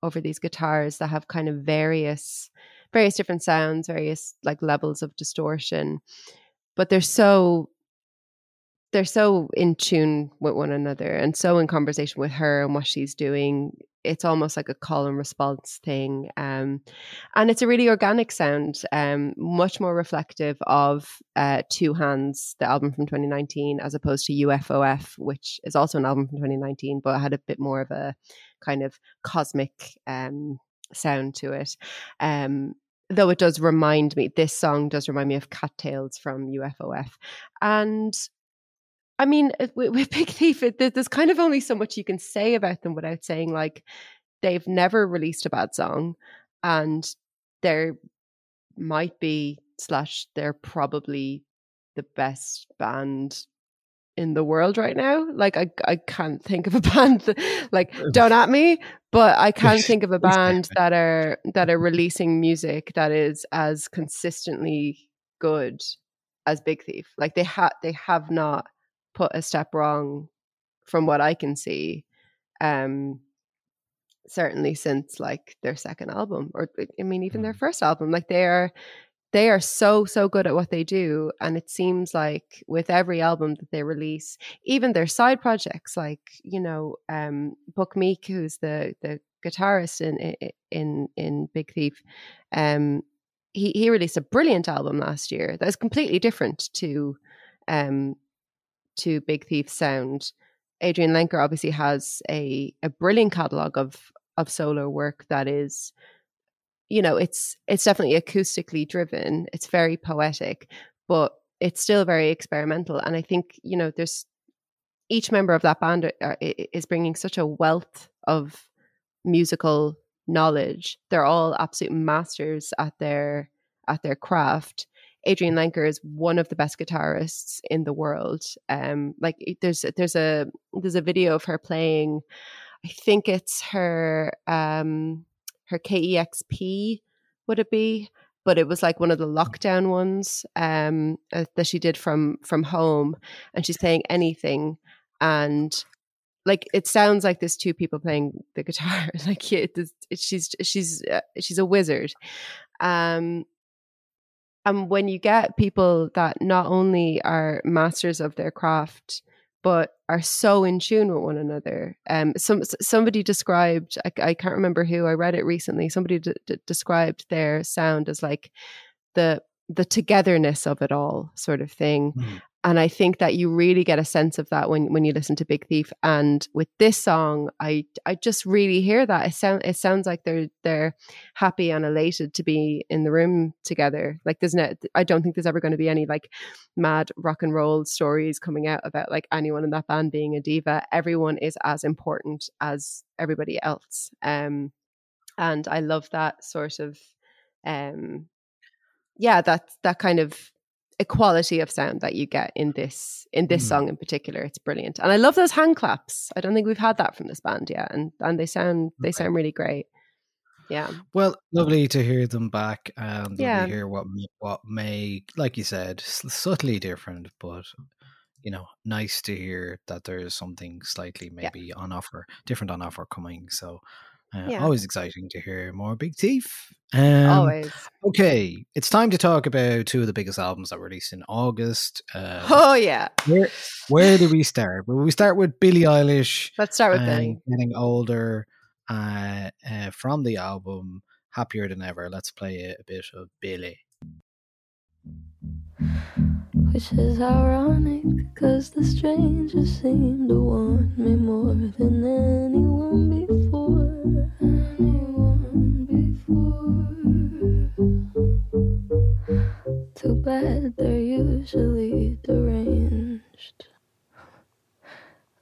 over these guitars that have kind of various various different sounds, various like levels of distortion, but they're so they're so in tune with one another and so in conversation with her and what she's doing. It's almost like a call and response thing. Um, and it's a really organic sound, um, much more reflective of uh, Two Hands, the album from 2019, as opposed to UFOF, which is also an album from 2019, but had a bit more of a kind of cosmic um, sound to it. Um, though it does remind me, this song does remind me of Cattails from UFOF. And I mean, with, Big Thief, it, there's kind of only so much you can say about them without saying like they've never released a bad song, and there might be slash they're probably the best band in the world right now. Like I, I can't think of a band that, like uh, don't at me, but I can't think of a band that are that are releasing music that is as consistently good as Big Thief. Like they have they have not put a step wrong from what I can see. Um certainly since like their second album or I mean even their first album. Like they are they are so so good at what they do and it seems like with every album that they release even their side projects like you know um Buck Meek who's the the guitarist in in in, Big Thief um he he released a brilliant album last year that is completely different to um to Big Thief sound. Adrianne Lenker obviously has a a brilliant catalog of of solo work that is you know it's it's definitely acoustically driven it's very poetic but it's still very experimental and i think you know there's each member of that band are, are- is bringing such a wealth of musical knowledge. They're all absolute masters at their at their craft. Adrian lenker is one of the best guitarists in the world um like there's there's a there's a video of her playing i think it's her um her KEXP would it be? But it was like one of the lockdown ones um, uh, that she did from from home, and she's playing anything, and like it sounds like there's two people playing the guitar. like it, it's- it- she's she's uh, she's a wizard. Um, and when you get people that not only are masters of their craft but are so in tune with one another. Um, some somebody described, I, I can't remember who. I read it recently. Somebody d- d- described their sound as like the the togetherness of it all, sort of thing. And I think that you really get a sense of that when when you listen to Big Thief. And with this song, I I just really hear that. It sound it sounds like they're they're happy and elated to be in the room together. Like there's no, I don't think there's ever going to be any like mad rock and roll stories coming out about like anyone in that band being a diva. Everyone is as important as everybody else. Um, and I love that sort of, um, yeah, that that kind of equality of sound that you get in this in this Mm. song in particular. It's brilliant, and I love those hand claps. I don't think we've had that from this band yet, and and they sound they sound really great. Yeah. Well, lovely to hear them back and lovely Yeah. to hear what may, what may, like you said, subtly different, but you know, nice to hear that there is something slightly maybe on offer, different on offer coming. So, uh, Yeah. always exciting to hear more Big Thief. Um, Always. Okay, it's time to talk about two of the biggest albums that were released in August. Um, Oh yeah. where where do we start? Well, we start with Billie Eilish. Let's start with um, Billie. Getting older uh, uh, from the album Happier Than Ever. Let's play a, a bit of Billie. Which is ironic, cause the stranger seemed to want me more than anyone before. Anyone before. Too bad they're usually deranged.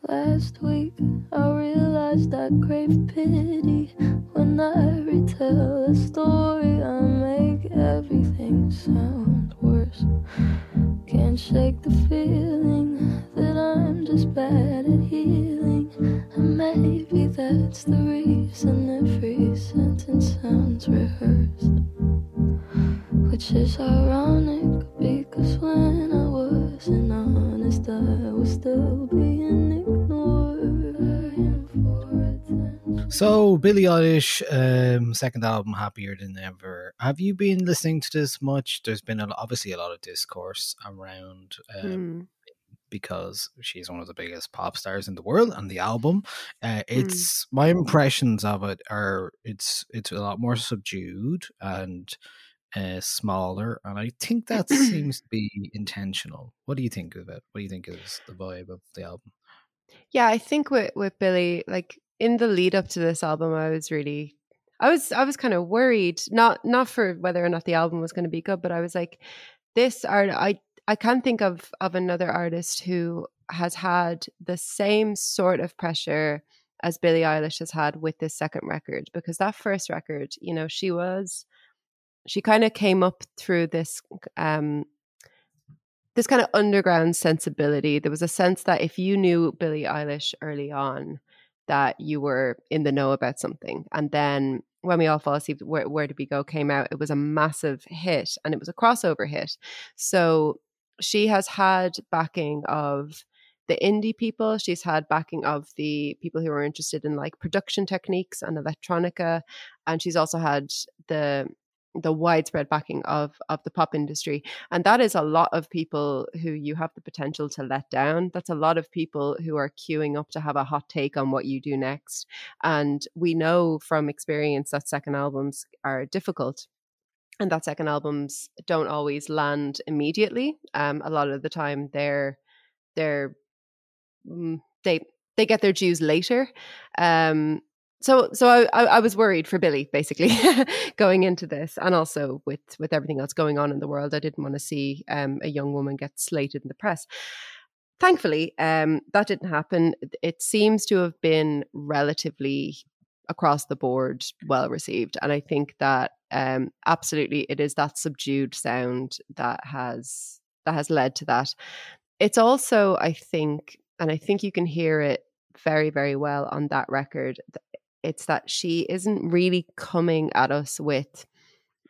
Last week I realized I crave pity when I retell a story. I make everything sound worse. Can't shake the feeling that I'm just bad at healing. And maybe that's the reason every sentence sounds rehearsed. Which is ironic because when I wasn't honest, I was still being ignored. Dying for attention. So, Billie Eilish, um, second album, Happier Than Ever. Have you been listening to this much? There's been a, obviously a lot of discourse around um, Mm. because she's one of the biggest pop stars in the world and the album uh, Mm. it's my impressions of it are it's it's a lot more subdued and uh, smaller and i think that seems to be intentional what do you think of it what do you think is the vibe of the album Yeah, I think with with Billie, like in the lead up to this album, I was really, I was I was kind of worried, not not for whether or not the album was going to be good, but I was like, this art, I I can't think of of another artist who has had the same sort of pressure as Billie Eilish has had with this second record, because that first record, you know, she was, she kind of came up through this um this kind of underground sensibility. There was a sense that if you knew Billie Eilish early on, that you were in the know about something. And then when we all fall asleep, where, where did we go? Came out. It was a massive hit, and it was a crossover hit. So she has had backing of the indie people. She's had backing of the people who are interested in like production techniques and electronica, and she's also had the the widespread backing of of the pop industry and that is a lot of people who you have the potential to let down. That's a lot of people who are queuing up to have a hot take on what you do next and we know from experience that second albums are difficult and that second albums don't always land immediately. Um a lot of the time they're they're mm, they they get their dues later um so so I, I was worried for Billie basically going into this, and also with with everything else going on in the world, I didn't want to see um, a young woman get slated in the press. Thankfully, um, that didn't happen. It seems to have been relatively across the board well received, and I think that um, absolutely it is that subdued sound that has that has led to that. It's also, I think, and I think you can hear it very very well on that record it's that she isn't really coming at us with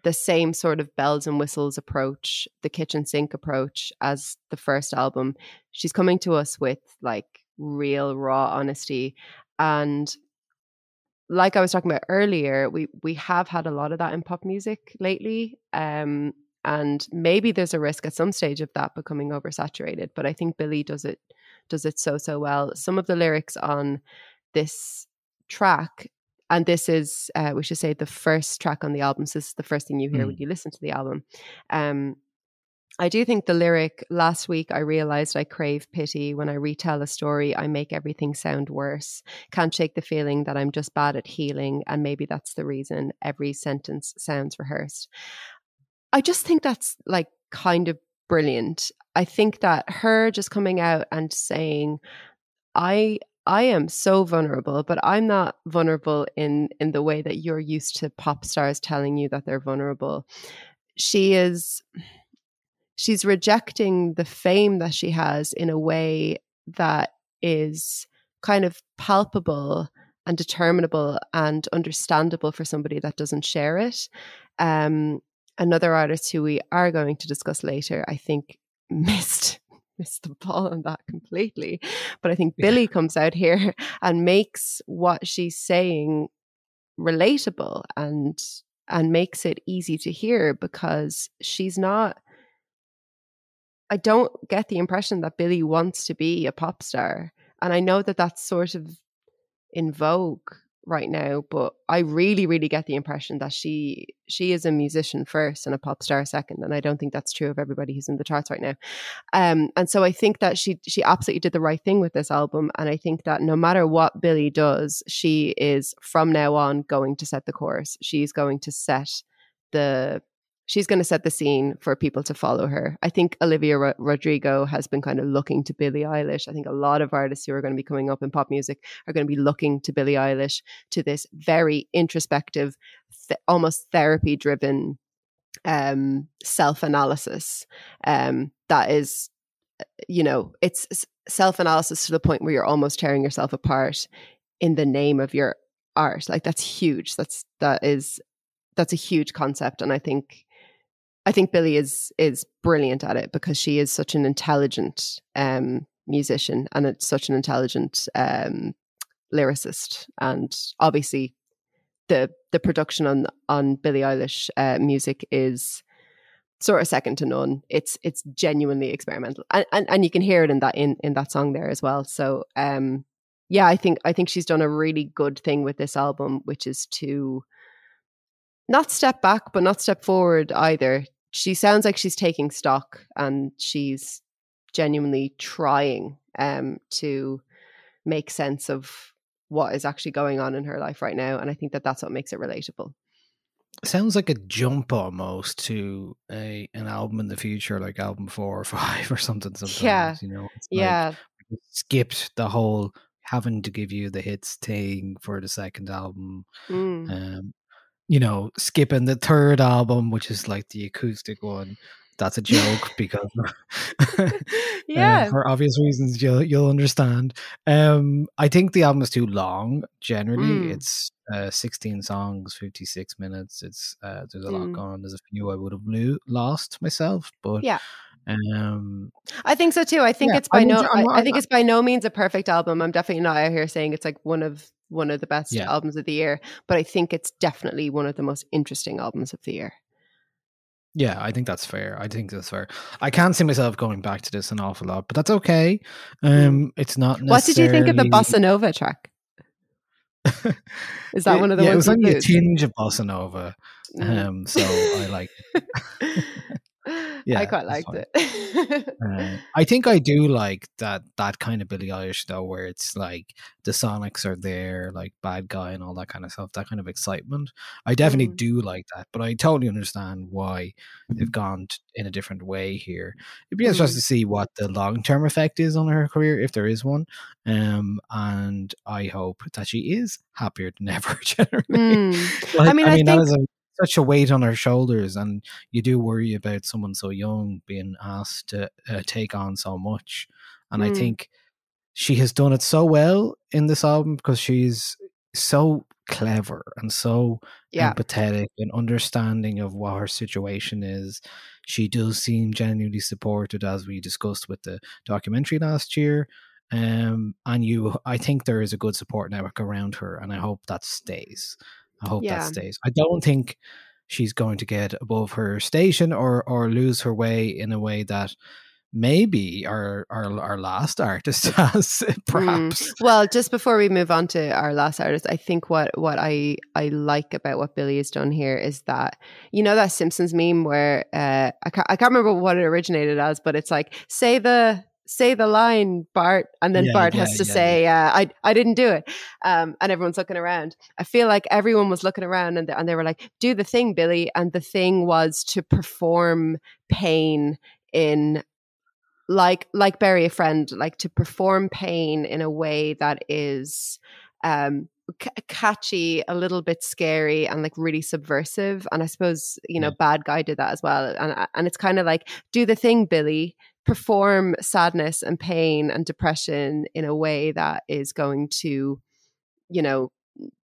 the same sort of bells and whistles approach, the kitchen sink approach as the first album. She's coming to us with like real raw honesty and like I was talking about earlier, we we have had a lot of that in pop music lately. Um and maybe there's a risk at some stage of that becoming oversaturated, but I think Billie does it does it so so well. Some of the lyrics on this track and this is uh, we should say the first track on the album so this is the first thing you hear when you listen to the album. Um I do think the lyric last week I realized I crave pity. When I retell a story I make everything sound worse. Can't shake the feeling that I'm just bad at healing and maybe that's the reason every sentence sounds rehearsed. I just think that's like kind of brilliant. I think that her just coming out and saying I I am so vulnerable, but I'm not vulnerable in in the way that you're used to pop stars telling you that they're vulnerable. She is she's rejecting the fame that she has in a way that is kind of palpable and determinable and understandable for somebody that doesn't share it. Um, another artist who we are going to discuss later, I think, missed missed the ball on that completely. But I think Billie comes out here and makes what she's saying relatable and and makes it easy to hear because she's not I don't get the impression that Billie wants to be a pop star. And I know that that's sort of in vogue right now, but I really, really get the impression that she she is a musician first and a pop star second, and I don't think that's true of everybody who's in the charts right now. Um, and so I think that she she absolutely did the right thing with this album, and I think that no matter what Billie does, she is from now on going to set the course. She's going to set the she's going to set the scene for people to follow her. I think Olivia Ro- Rodrigo has been kind of looking to Billie Eilish. I think a lot of artists who are going to be coming up in pop music are going to be looking to Billie Eilish to this very introspective, th- almost therapy driven um, self analysis um, that is, uh, you know, it's self analysis to the point where you're almost tearing yourself apart in the name of your art. Like that's huge. That's that is that's a huge concept, and I think I think Billie is is brilliant at it because she is such an intelligent um, musician and it's such an intelligent um, lyricist, and obviously the the production on on Billie Eilish uh, music is sort of second to none. It's it's genuinely experimental, and, and and you can hear it in that in in that song there as well. So um, yeah, I think I think she's done a really good thing with this album, which is to not step back but not step forward either. She sounds like she's taking stock and she's genuinely trying um to make sense of what is actually going on in her life right now and i think that that's what makes it relatable. Sounds like a jump almost to a an album in the future like album four or five or something sometimes yeah you know? It's yeah. like skipped the whole having to give you the hits thing for the second album Mm. um you know, skipping the third album, which is like the acoustic one. That's a joke because uh, Yeah. for obvious reasons you'll you'll understand. Um I think the album is too long generally. Mm. It's uh 16 songs, 56 minutes. It's uh there's a lot Mm. going on. There's a few I would have lo- lost myself, but yeah um I think so too. I think Yeah, it's by I'm no. I'm- I, I think it's by no means a perfect album. I'm definitely not out here saying it's like one of one of the best Yeah. albums of the year, but I think it's definitely one of the most interesting albums of the year. Yeah, I think that's fair. I think that's fair. I can't see myself going back to this an awful lot, but that's okay. Um, it's not. Mm. What did you think of the bossa nova track? Is that Yeah, one of the yeah, ones it was only a tinge of bossa nova. Mm. Um, so I like. Yeah, I quite liked fine. it. Uh, I think I do like that that kind of Billie Eilish though, where it's like the Sonics are there, like bad guy and all that kind of stuff. That kind of excitement. I definitely Mm. do like that, but I totally understand why they've gone t- in a different way here. It'd be interesting Mm. to see what the long term effect is on her career, if there is one. Um, and I hope that she is happier than ever. Generally, Mm. like, I mean, I that think- is a, such a weight on her shoulders, and you do worry about someone so young being asked to uh, take on so much. And I Mm. think she has done it so well in this album because she's so clever and so Yeah. empathetic and understanding of what her situation is. She does seem genuinely supported, as we discussed with the documentary last year. Um, and you, I think there is a good support network around her, and I hope that stays. I hope Yeah. that stays. I don't think she's going to get above her station or or lose her way in a way that maybe our our, our last artist has, perhaps. Mm. Well, just before we move on to our last artist, I think what what I I like about what Billie has done here is that you know that Simpsons meme where uh, I can't I can't remember what it originated as, but it's like say the say the line Bart and then Yeah, Bart yeah, has to yeah, say uh, I I didn't do it. Um, and everyone's looking around. I feel like everyone was looking around and, they- and they were like do the thing Billie and the thing was to perform pain in like like bury a friend like to perform pain in a way that is um c- catchy a little bit scary and like really subversive. And i suppose you know bad guy did that as well. And and it's kind of like do the thing billie perform sadness and pain and depression in a way that is going to you know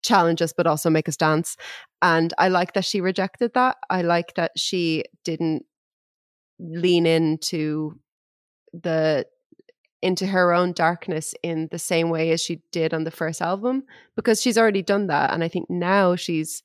challenge us but also make us dance. And i like that she rejected that. I like that she didn't lean into the into her own darkness in the same way as she did on the first album because she's already done that. And i think now she's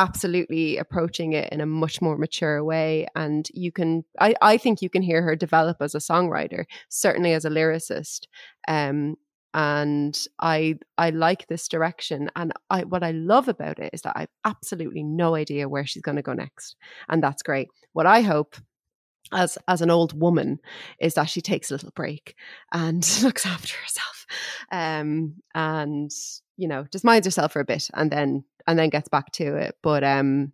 absolutely approaching it in a much more mature way and you can i, I think you can hear her develop as a songwriter certainly as a lyricist um and I I like this direction. And I what I love about it is that I've absolutely no idea where she's going to go next, and that's great. What I hope as as an old woman is that she takes a little break and looks after herself um and you know just minds herself for a bit and then and then gets back to it but um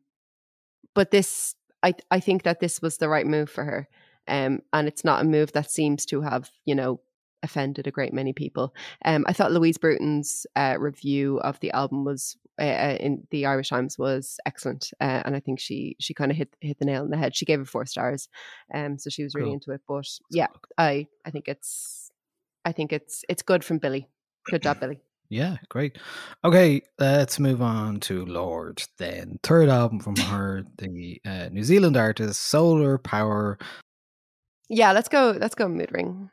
but this i i think that this was the right move for her um and it's not a move that seems to have you know offended a great many people um i thought louise bruton's uh, review of the album was uh, uh, in the Irish Times was excellent, uh, and I think she she kind of hit hit the nail on the head. She gave it four stars, um, so she was really Cool. into it. But yeah, I I think it's I think it's it's good from Billie. Good job, Billie. Yeah, great. Okay, let's move on to Lorde then. Third album from her, the uh, New Zealand artist Solar Power. Yeah, let's go. Let's go. Mood ring.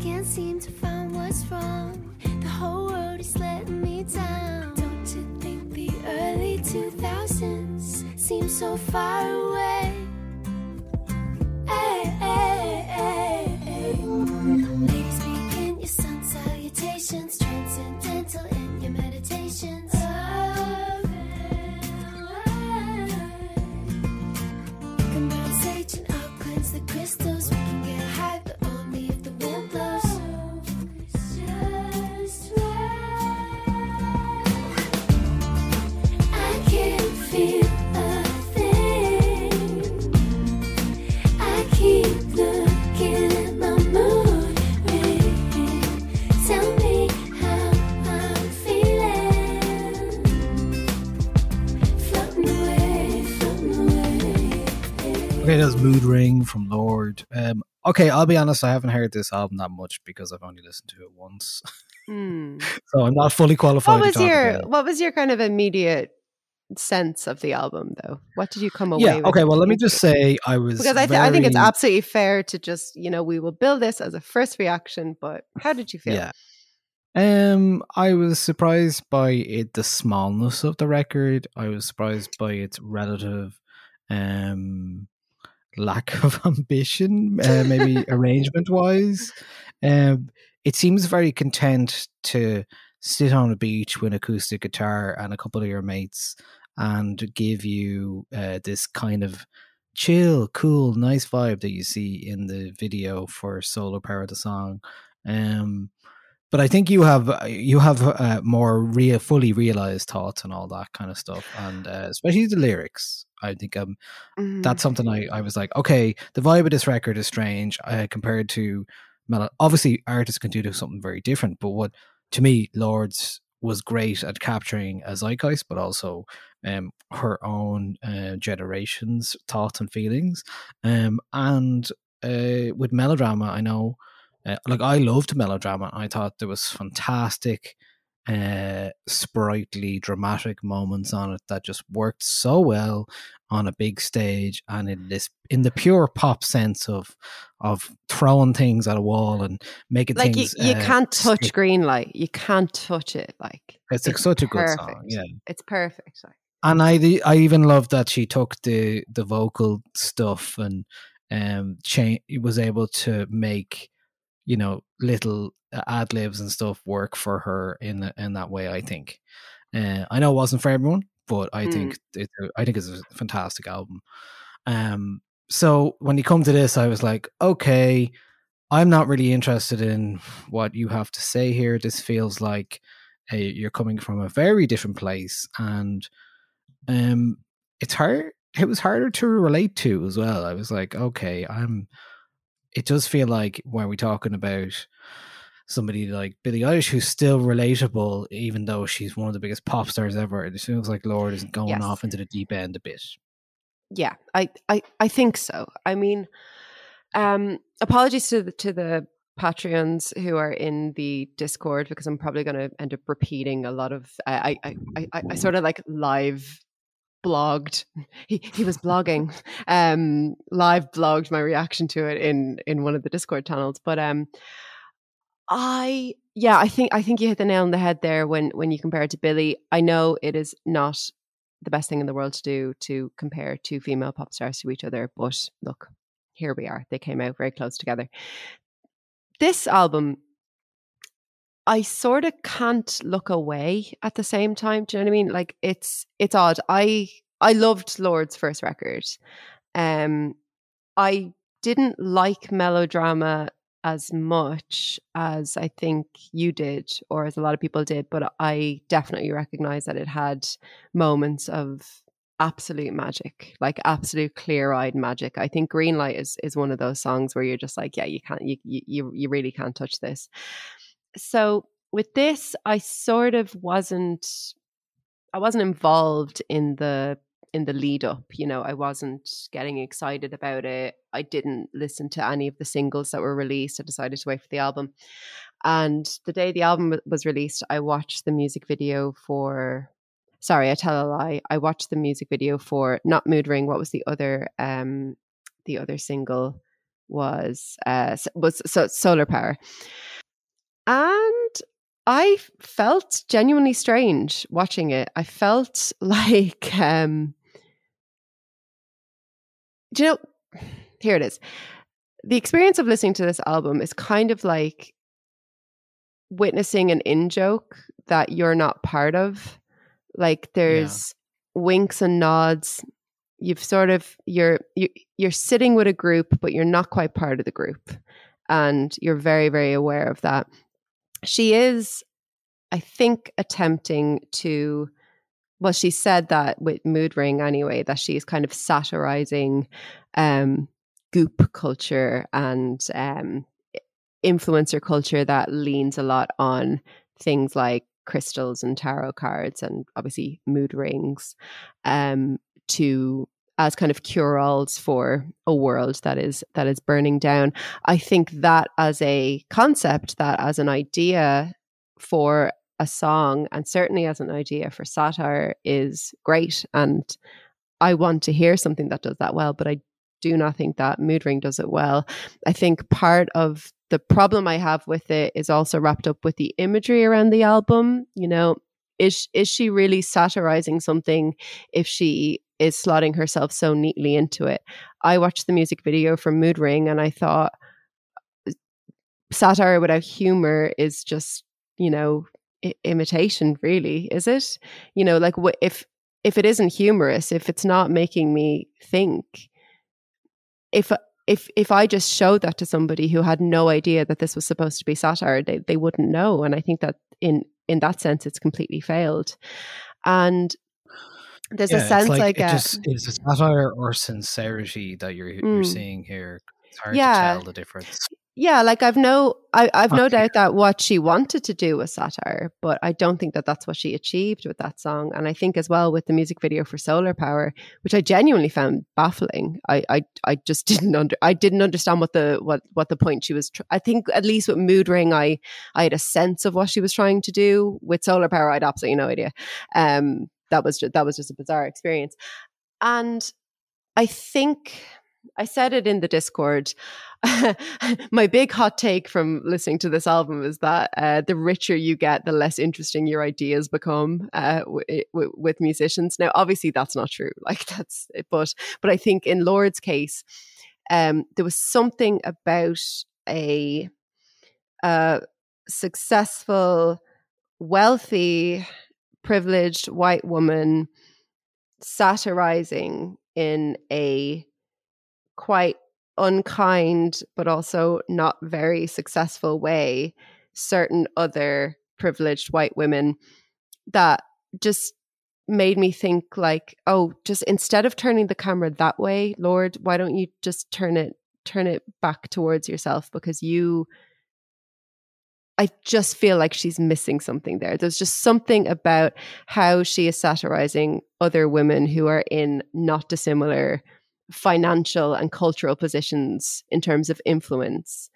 Can't seem to find what's wrong. The whole world is letting me down. Don't you think the early 2000s seem so far away? Hey, hey, crystals. That's Mood Ring from Lorde. Um, okay, I'll be honest, I haven't heard this album that much because I've only listened to it once. Hmm. so I'm not fully qualified What was your. What was your kind of immediate sense of the album, though? What did you come away Yeah, with? okay, well, let me just say I was. because I, th- I think it's absolutely fair to just you know we will build this as a first reaction. But how did you feel? Yeah. Um, I was surprised by it, the smallness of the record. I was surprised by its relative um lack of ambition, uh, maybe arrangement wise. Um, it seems very content to sit on a beach with an acoustic guitar and a couple of your mates and give you uh, this kind of chill, cool, nice vibe that you see in the video for Solar Power of the song. Um, but I think you have uh, you have uh, more real, fully realized thoughts and all that kind of stuff, and uh, especially the lyrics. I think um, Mhm. that's something I, I was like, okay, the vibe of this record is strange uh, compared to obviously artists can do something very different, but what to me Lorde's was great at capturing a zeitgeist, but also um, her own uh, generation's thoughts and feelings, um, and uh, with melodrama, I know. Uh, like I loved melodrama. I thought there was fantastic, uh, sprightly, dramatic moments on it that just worked so well on a big stage and in this in the pure pop sense of of throwing things at a wall and making like you, things. you uh, can't touch stick. green light. You can't touch it. Like It's, like such a good song. perfect. Yeah. it's perfect. Like, and I I even love that she took the the vocal stuff and um change was able to make you know little ad libs and stuff work for her in the, in that way. I think. Uh, I know it wasn't for everyone, but I Mm. think it, I think it's a fantastic album. Um, so when you come to this, I was like, okay, I'm not really interested in what you have to say here. This feels like uh, you're coming from a very different place, and um, it's hard. It was harder to relate to as well. I was like, okay, I'm. It does feel like when we're talking about somebody like Billie Eilish, who's still relatable, even though she's one of the biggest pop stars ever. It feels like Lorde is going Yes. off into the deep end a bit. yeah, I, I I think so. I mean, um, apologies to the to the Patreons who are in the Discord because I'm probably going to end up repeating a lot of. I I I, I, I sort of like live blogged. He, he was blogging um live blogged my reaction to it in in one of the discord channels. But um i yeah i think i think you hit the nail on the head there when when you compare it to billie i know it is not the best thing in the world to do to compare two female pop stars to each other but look here we are. They came out very close together. This album, I sort of can't look away at the same time. Do you know what I mean? Like it's it's odd. I I loved Lorde's first record. Um, I didn't like melodrama as much as I think you did, or as a lot of people did, but I definitely recognize that it had moments of absolute magic, like absolute clear eyed magic. I think Green Light is is one of those songs where you're just like, yeah, you can't, you you you really can't touch this. So with this, I sort of wasn't, I wasn't involved in the in the lead up. You know, I wasn't getting excited about it. I didn't listen to any of the singles that were released. I decided to wait for the album. And the day the album was released, I watched the music video for. Sorry, I tell a lie. I watched the music video for not Mood Ring. What was the other? Um, the other single was uh was so Solar Power, and I felt genuinely strange watching it. I felt like um do you know here it is. The experience of listening to this album is kind of like witnessing an in joke that you're not part of. Like there's winks and nods. You've sort of you're you, you're sitting with a group, but you're not quite part of the group, and you're very very aware of that. She is, I think, attempting to. Well, she said that with Mood Ring anyway, that she's kind of satirizing um, goop culture and um, influencer culture that leans a lot on things like crystals and tarot cards and obviously mood rings um, to as kind of cure-alls for a world that is that is burning down. I think that as a concept, that as an idea for a song, and certainly as an idea for satire, is great. And I want to hear something that does that well, but I do not think that Mood Ring does it well. I think part of the problem I have with it is also wrapped up with the imagery around the album. You know, is is she really satirizing something if she is slotting herself so neatly into it? I watched the music video for Mood Ring and I thought uh, satire without humor is just, you know, I- imitation really, is it? You know, like if if it isn't humorous, if it's not making me think, if if if I just showed that to somebody who had no idea that this was supposed to be satire, they they wouldn't know. And I think that in in that sense, it's completely failed. And there's Yeah, a sense like I it get. just is it satire or sincerity that you're you're Mm. seeing here. It's hard Yeah. to tell the difference. Yeah, like I've no, I, I've no doubt that what she wanted to do was satire, but I don't think that that's what she achieved with that song. And I think as well with the music video for Solar Power, which I genuinely found baffling. I, I, I just didn't under, I didn't understand what the what what the point she was. Tr- I think at least with Mood Ring, I I had a sense of what she was trying to do. With Solar Power, I had absolutely no idea. Um, that was just, that was just a bizarre experience, and I think I said it in the Discord. My big hot take from listening to this album is that uh, the richer you get, the less interesting your ideas become uh, w- w- with musicians. Now, obviously, that's not true. Like that's, but but I think in Lorde's case, um, there was something about a uh, successful, wealthy, privileged white woman satirizing in a quite unkind but also not very successful way certain other privileged white women that just made me think like oh just instead of turning the camera that way lorde why don't you just turn it turn it back towards yourself because you I just feel like she's missing something there. There's just something about how she is satirizing other women who are in not dissimilar financial and cultural positions in terms of influence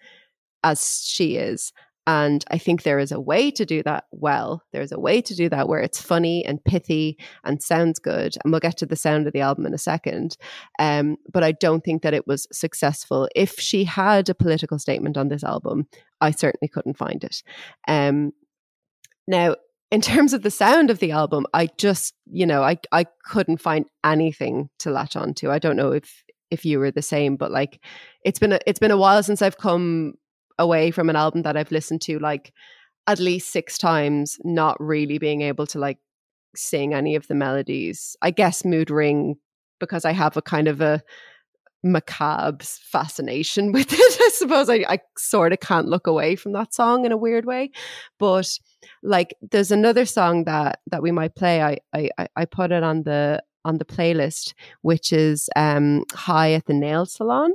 as she is. And I think there is a way to do that well. There's a way to do that where it's funny and pithy and sounds good. And we'll get to the sound of the album in a second. Um, but I don't think that it was successful. If she had a political statement on this album, I certainly couldn't find it. Um, now, in terms of the sound of the album, I just, you know, I I couldn't find anything to latch onto. I don't know if if you were the same, but like it's been a, it's been a while since I've come away from an album that I've listened to like at least six times, not really being able to like sing any of the melodies. I guess Mood Ring because I have a kind of a macabre fascination with it. I suppose I, I sort of can't look away from that song in a weird way. But like there's another song that that we might play. I I, I- put it on the on the playlist, which is um High at the Nail Salon.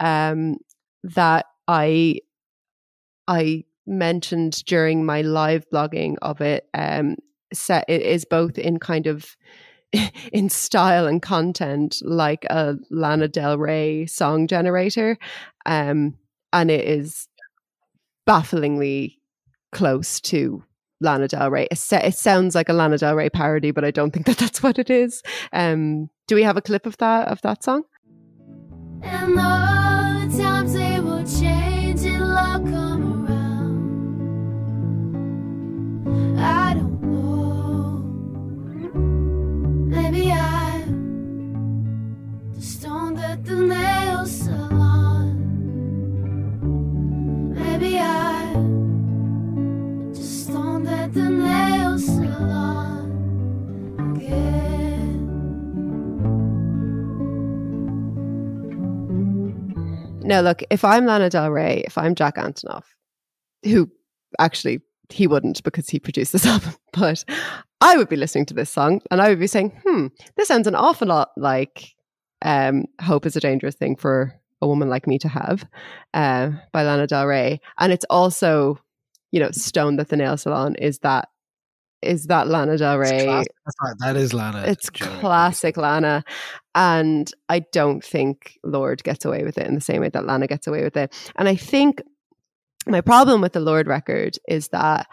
Um that I I mentioned during my live blogging of it. Um set it is both in kind of in style and content like a Lana Del Rey song generator. Um, and it is bafflingly close to Lana Del Rey. It, it sounds like a Lana Del Rey parody, but I don't think that that's what it is. Um, do we have a clip of that of that song? The nail salon. Maybe I'm just that the nail salon. No, look, if I'm Lana Del Rey, if I'm Jack Antonoff, who actually he wouldn't because he produced this album, but I would be listening to this song and I would be saying, hmm, this sounds an awful lot like um, Hope is a Dangerous Thing for a Woman Like Me to Have uh, by Lana Del Rey. And it's also, you know, Stone That the Nail Salon is that is that Lana Del Rey classic. That's right, That is Lana. it's classic Lana. And I don't think Lorde gets away with it in the same way that Lana gets away with it. And I think my problem with the Lorde record is that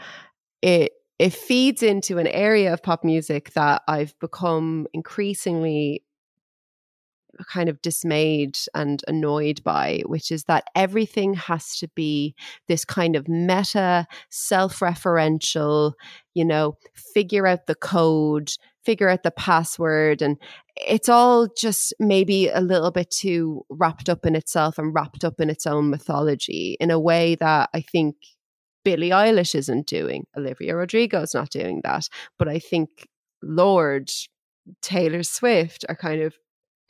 it it feeds into an area of pop music that I've become increasingly kind of dismayed and annoyed by, which is that everything has to be this kind of meta, self referential, you know, figure out the code, figure out the password. And it's all just maybe a little bit too wrapped up in itself and wrapped up in its own mythology in a way that I think Billie Eilish isn't doing. Olivia Rodrigo's not doing that. But I think Lorde, Taylor Swift are kind of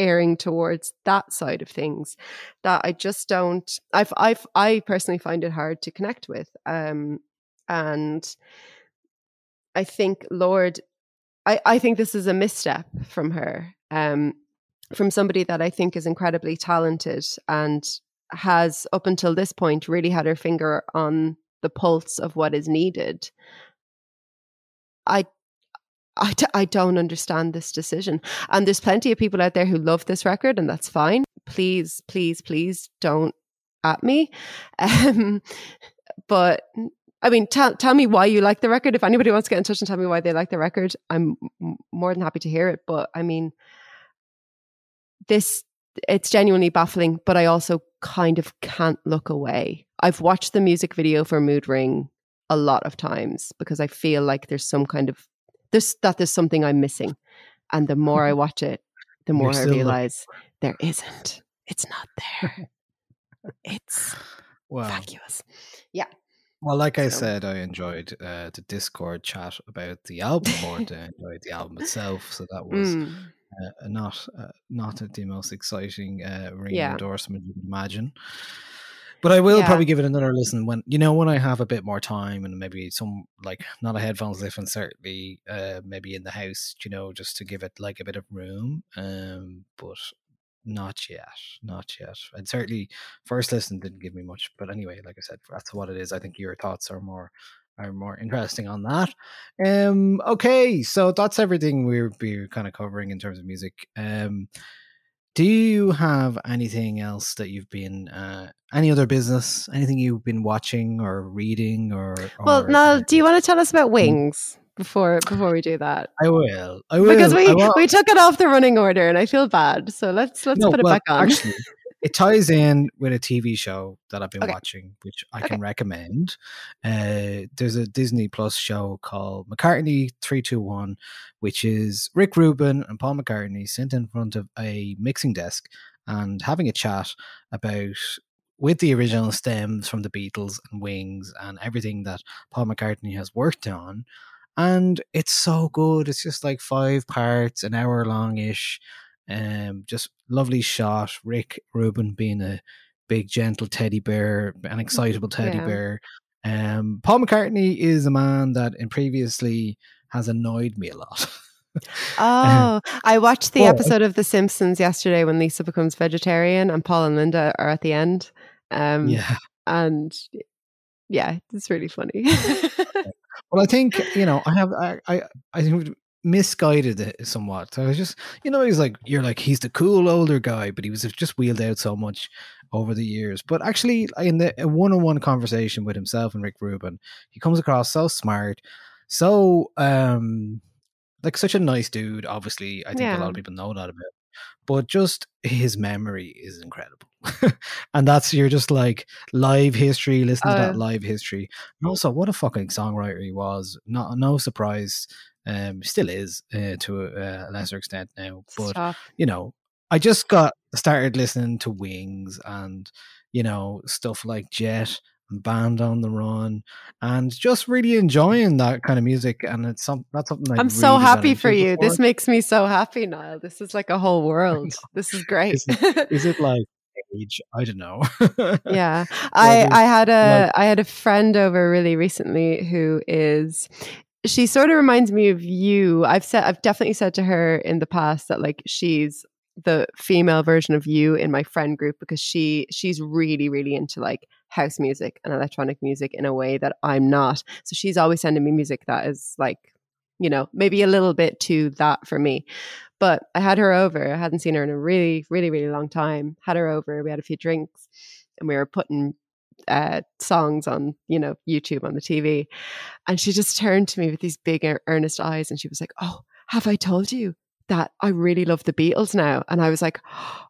erring towards that side of things that I just don't I've I've I personally find it hard to connect with. Um and I think Lorde I, I think this is a misstep from her. Um from somebody that I think is incredibly talented and has up until this point really had her finger on the pulse of what is needed. I I, d- I don't understand this decision. And there's plenty of people out there who love this record, and that's fine. Please, please, please don't at me. Um, but I mean, tell, tell me why you like the record. If anybody wants to get in touch and tell me why they like the record, I'm more than happy to hear it. But I mean, this, it's genuinely baffling, but I also kind of can't look away. I've watched the music video for Mood Ring a lot of times because I feel like there's some kind of there's that there's something I'm missing. And the more I watch it, the more I still looking realize there isn't. It's not there. it's Wow. vacuous. Yeah. Well, like I said, I enjoyed uh, the Discord chat about the album more than I enjoyed the album itself. So that was Mm. uh, not uh, not the most exciting uh, ring Yeah. endorsement you can imagine. But I will Yeah. probably give it another listen when you know when I have a bit more time and maybe some like not a headphones if and certainly uh, maybe in the house, you know, just to give it like a bit of room. Um, but not yet, not yet. And certainly first listen didn't give me much. But anyway, like I said, that's what it is. I think your thoughts are more are more interesting on that. Um, okay, so that's everything we'll be kind of covering in terms of music. Um, do you have anything else that you've been, uh, any other business, anything you've been watching or reading or? Well, or Niall, do you want to tell us about wings before before we do that? I will. I will. Because we we took it off the running order, and I feel bad. So let's let's No, put it well, back on. Actually, it ties in with a TV show that I've been Okay. watching, which I Okay. can recommend. Uh, there's a Disney Plus show called McCartney 321, which is Rick Rubin and Paul McCartney sitting in front of a mixing desk and having a chat about with the original stems from the Beatles and Wings and everything that Paul McCartney has worked on. And it's so good. It's just like five parts, an hour long ish. Um, just lovely shot. Rick Rubin being a big, gentle teddy bear, an excitable teddy Yeah. bear. Um, Paul McCartney is a man that in previously has annoyed me a lot. Oh, I watched the Well, episode of The Simpsons yesterday when Lisa becomes vegetarian and Paul and Linda are at the end. Um, yeah. And yeah, it's really funny. Well, I think you know I have I I, I think misguided it somewhat. So I was just you know he's like you're like he's the cool older guy, but he was just wheeled out so much over the years. But actually, in the one on one conversation with himself and Rick Rubin, he comes across so smart, so um like such a nice dude. Obviously, I think a lot of people know that about. him. But just his memory is incredible, and that's you're just like live history. Listen to Oh. that live history, and also what a fucking songwriter he was. Not no surprise, um, still is uh, to a, a lesser extent now. But Stop. you know, I just got started listening to Wings and you know stuff like Jet and Band on the Run, and just really enjoying that kind of music. And it's some that's something I I'm so happy for you. before. This makes me so happy, Niall. This is like a whole world. This is great. Is Is it like age? I don't know. yeah i i had a like- I had a friend over really recently who is she sort of reminds me of you i've said i've definitely said to her in the past that like she's the female version of you in my friend group because she she's really really into like house music and electronic music in a way that i'm not so she's always sending me music that is like you know maybe a little bit too that for me but I had her over. I hadn't seen her in a really, really, really long time. Had her over. We had a few drinks, and we were putting uh, songs on, you know, YouTube on the TV. And she just turned to me with these big, earnest eyes, and she was like, "Oh, have I told you that I really love the Beatles now?" And I was like,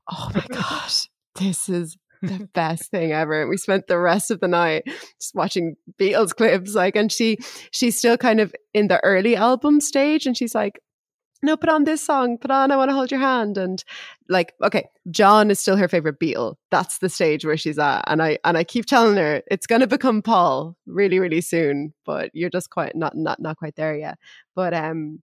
"Oh my gosh, this is." the best thing ever and we spent the rest of the night just watching beatles clips like and she she's still kind of in the early album stage and she's like no, put on this song, put on I Want to Hold Your Hand. And like, okay, John is still her favorite Beatle. That's the stage where she's at. And I and I keep telling her it's gonna become Paul really, really soon, but you're just quite not not not quite there yet. But um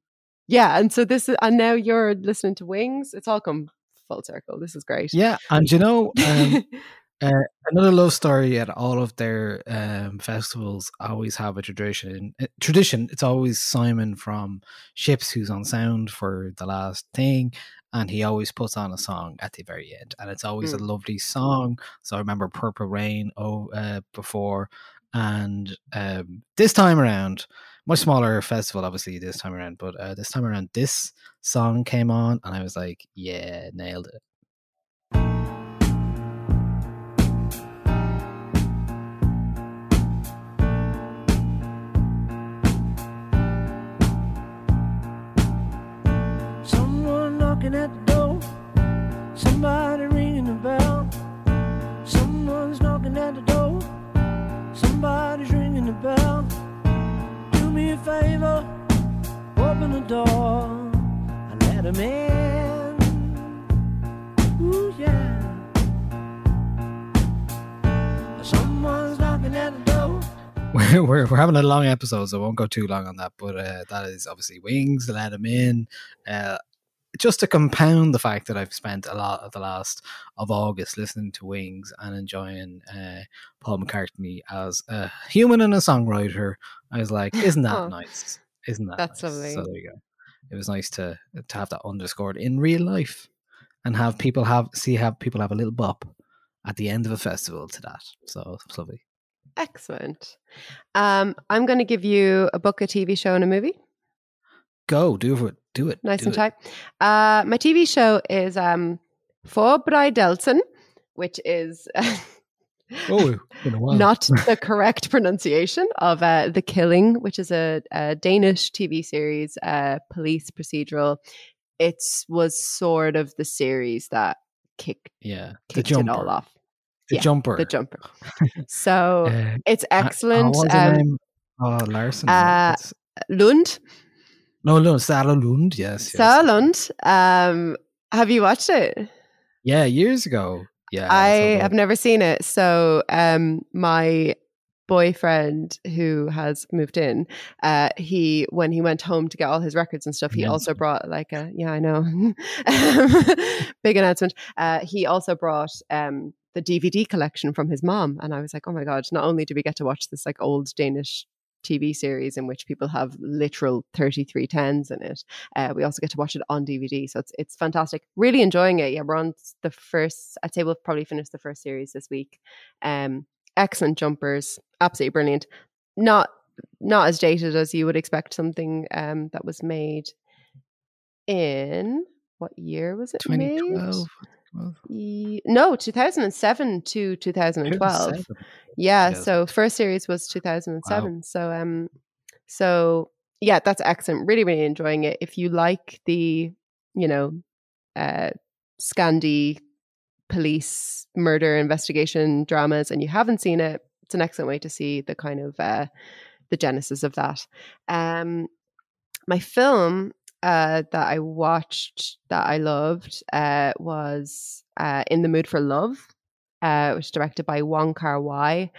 yeah, and so this is and now you're listening to Wings. It's all come full circle. This is great. yeah, and you know, um, uh, another love story at all of their um, festivals always have a tradition. uh, Tradition. It's always Simon from Ships who's on sound for the last thing, and he always puts on a song at the very end, and it's always a Mm. lovely song. So I remember Purple Rain oh uh, before, and um, this time around, much smaller festival, obviously this time around, but uh, this time around, this song came on, and I was like, yeah, nailed it. Knocking at the door. Somebody ringing the bell. Someone's knocking at the door. Somebody's ringing the bell. Do me a favor. Open the door and let 'em in. Ooh, yeah. Someone's knocking at the door. we're, we're, we're having a long episode, so I won't go too long on that. But uh, that is obviously Wings, Let Him In. Uh, just to compound the fact that I've spent a lot of the last of August listening to Wings and enjoying uh, Paul McCartney as a human and a songwriter, I was like, isn't that Oh. nice? Isn't that That's nice? lovely. So there you go. It was nice to to have that underscored in real life and have people have see have people have a little bop at the end of a festival to that. So it's lovely. Excellent. Um, I'm gonna give you a book, a TV show, and a movie. Go do it. Do it. nice do and tight. Uh, my TV show is um, Forbrydelsen, which is Oh, been a while. not the correct pronunciation of uh, The Killing, which is a, a Danish TV series, uh, police procedural. It was sort of the series that kicked, Yeah, the kicked it jumper. all off. The Yeah, jumper. The jumper. So Uh, it's excellent. Um, name? Oh, Larson. uh, Lund, no, no, Sarah Lund. Yes, yes. Lund. Um, have you watched it? Yeah, years ago. Yeah, I have never seen it. So um my boyfriend who has moved in, uh he when he went home to get all his records and stuff, he also brought like a yeah, I know. Big announcement. Uh he also brought um the DVD collection from his mom and I was like, "Oh my god, not only do we get to watch this like old Danish TV series in which people have literal 3310s in it. Uh, we also get to watch it on DVD. So it's it's fantastic. Really enjoying it. Yeah, we're on the first, I'd say we'll probably finish the first series this week. Um, excellent jumpers, absolutely brilliant. Not not as dated as you would expect something um, that was made in what year was it made? 2012. No, 2007 to 2012. 2007. Yeah, 2000. so first series was 2007. So um so yeah, that's excellent. Really really enjoying it. If you like the, you know, uh Scandi police murder investigation dramas and you haven't seen it, it's an excellent way to see the kind of uh the genesis of that. Um my film uh, that I watched that I loved uh, was uh, In the Mood for Love, uh, which is directed by Wong Kar Wai,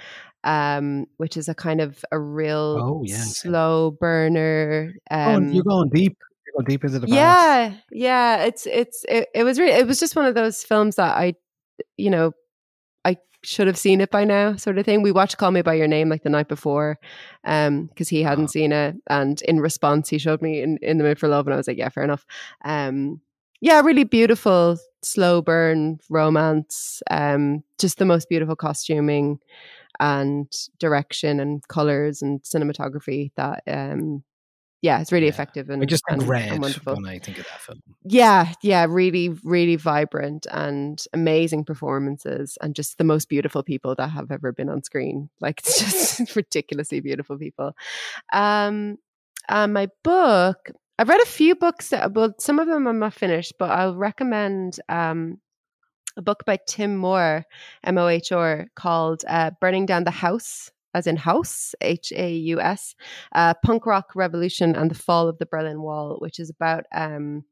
um, which is a kind of a real Oh, yeah, slow burner. Oh, Um, you're going deep. You're going deep into the past. yeah, yeah. It's it's it, it was really it was just one of those films that I, you know, should have seen it by now, sort of thing. We watched Call Me by Your Name like the night before, um, because he hadn't seen it, and in response, he showed me in in the mood for love, and I was like, yeah, fair enough. Um, yeah, really beautiful slow burn romance. Um, just the most beautiful costuming and direction and colors and cinematography that um yeah it's really effective and I just and, red and wonderful. when I think of that film. yeah yeah really really vibrant and amazing performances and just the most beautiful people that have ever been on screen. Like it's just ridiculously beautiful people. Um and my book i've read a few books that well some of them i'm not finished but i'll recommend um a book by tim mohr m-o-h-r called uh, burning down the house as in house h-a-u-s uh, punk rock revolution and the fall of the berlin wall which is about um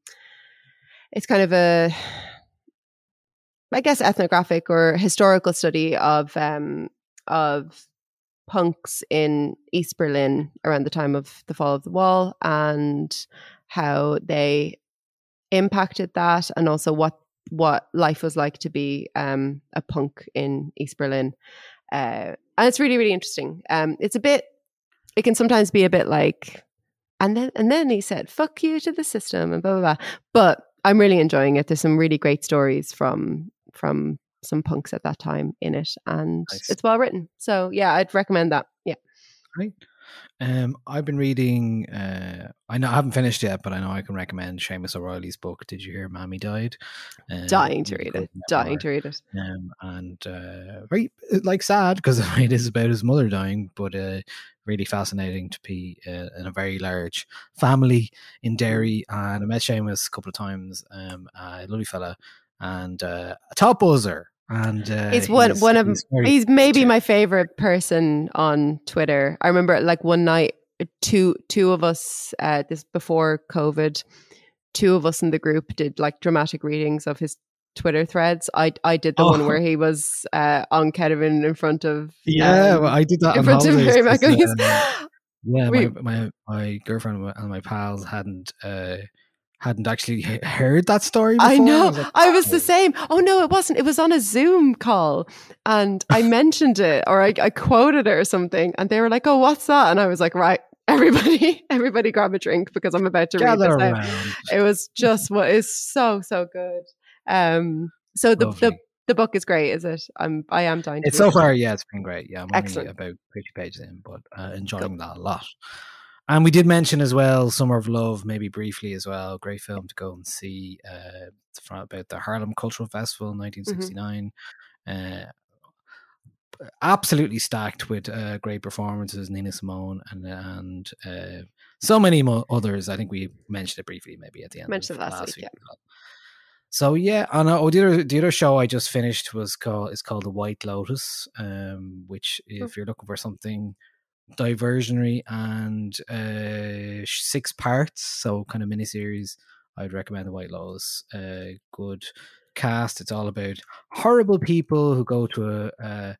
it's kind of a I guess ethnographic or historical study of um of punks in East Berlin around the time of the fall of the wall and how they impacted that and also what what life was like to be um a punk in East Berlin. Uh and it's really really interesting. Um it's a bit it can sometimes be a bit like and then and then he said fuck you to the system and blah blah blah but i'm really enjoying it there's some really great stories from from some punks at that time in it and Nice. it's well written so yeah i'd recommend that yeah Right. Um, I've been reading. Uh, I know I haven't finished yet, but I know I can recommend Seamus O'Reilly's book. Did you hear? Mammy died. Uh, dying to read it dying to read it um, and uh, very like sad because it is about his mother dying, but uh, really fascinating to be uh, in a very large family in Derry. And I met Seamus a couple of times. Um, a lovely fella and uh, a top buzzer. And uh, he's one one of he's he's maybe my favorite person on Twitter. I remember like one night two two of us uh this before COVID, two of us in the group did like dramatic readings of his Twitter threads. I I did the one Oh. where he was uh on Kedivin in front of yeah, um, well, I did that in front of Mary 'cause, um, Yeah, We- my, my my girlfriend and my pals hadn't uh, hadn't actually he- heard that story. Before. I know. was like, I was the same. Oh no, it wasn't. It was on a Zoom call, and I mentioned it or I, I quoted it or something, and they were like, "Oh, what's that?" And I was like, "Right, everybody, everybody, grab a drink because I'm about to read Gather this out." It was just what is so so good. Um, so the the Lovely. the book is great, is it? I'm I am dying. To It's so far, yeah, it's been great. Yeah, I'm Excellent. only about 50 pages in, but uh, enjoying that a lot. And we did mention as well Summer of Love, maybe briefly as well. Great film to go and see. Uh, from about the Harlem Cultural Festival in 1969. Uh, absolutely stacked with uh, great performances, Nina Simone and and uh, so many mo- others. I think we mentioned it briefly, maybe at the end. Mentioned of it last week, yeah. So yeah, and uh, oh, the other the other show I just finished was called is called The White Lotus, um, which if you're looking for something diversionary and uh, six parts, so kind of miniseries, I'd recommend The White Lotus. Uh, good cast. It's all about horrible people who go to a, a,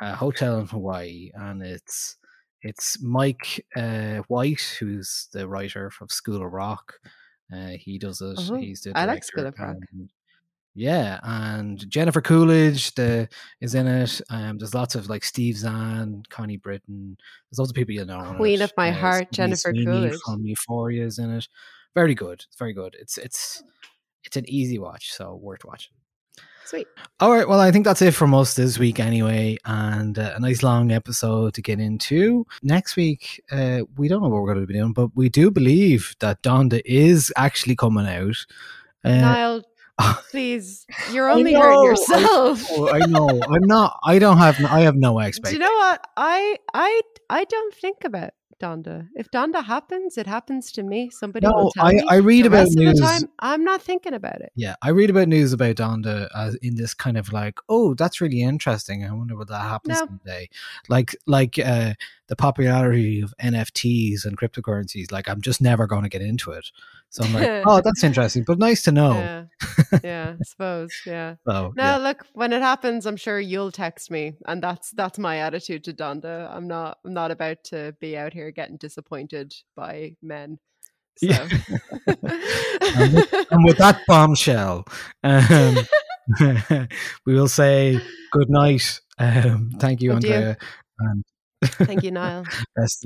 a hotel in Hawaii, and it's it's Mike uh, White, who's the writer from School of Rock. Uh, he does it. Oh, He's the director. I like School of Rock. and- yeah, and Jennifer Coolidge the, is in it. Um, there's lots of like Steve Zahn, Connie Britton. There's lots of people you know. Queen of my Uh, heart, Jennifer Sweeney Coolidge. from Euphoria is in it. Very good. It's very good. It's it's it's an easy watch, so worth watching. Sweet. All right. Well, I think that's it from us this week, anyway, and uh, a nice long episode to get into. Next week, uh, we don't know what we're going to be doing, but we do believe that Donda is actually coming out. Uh, Niall, please, you're only know, hurting I yourself. know, I know. I'm not. I don't have. I have no Do expectation. you know what? I I I don't think about Donda. If Donda happens, it happens to me. Somebody No, will tell I-. I read about news- time, I'm not thinking about it. Yeah, I read about news about Donda as in this kind of like, oh, that's really interesting. I wonder what that happens No. someday. Like, like uh, the popularity of NFTs and cryptocurrencies. Like, I'm just never going to get into it. So I'm like, oh, that's interesting, but nice to know. Yeah, yeah, I suppose. Yeah. So, No, yeah. look, when it happens, I'm sure you'll text me, and that's that's my attitude to Donda. I'm not I'm not about to be out here getting disappointed by men. So. Yeah. and, with, and with that bombshell, um, we will say good night. Um, thank you. Andrea. And Thank you, Niall.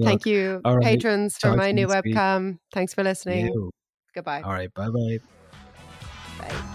Thank you, right, patrons, for talk my new webcam. Thanks for listening. You. Goodbye. All right. Bye-bye. bye.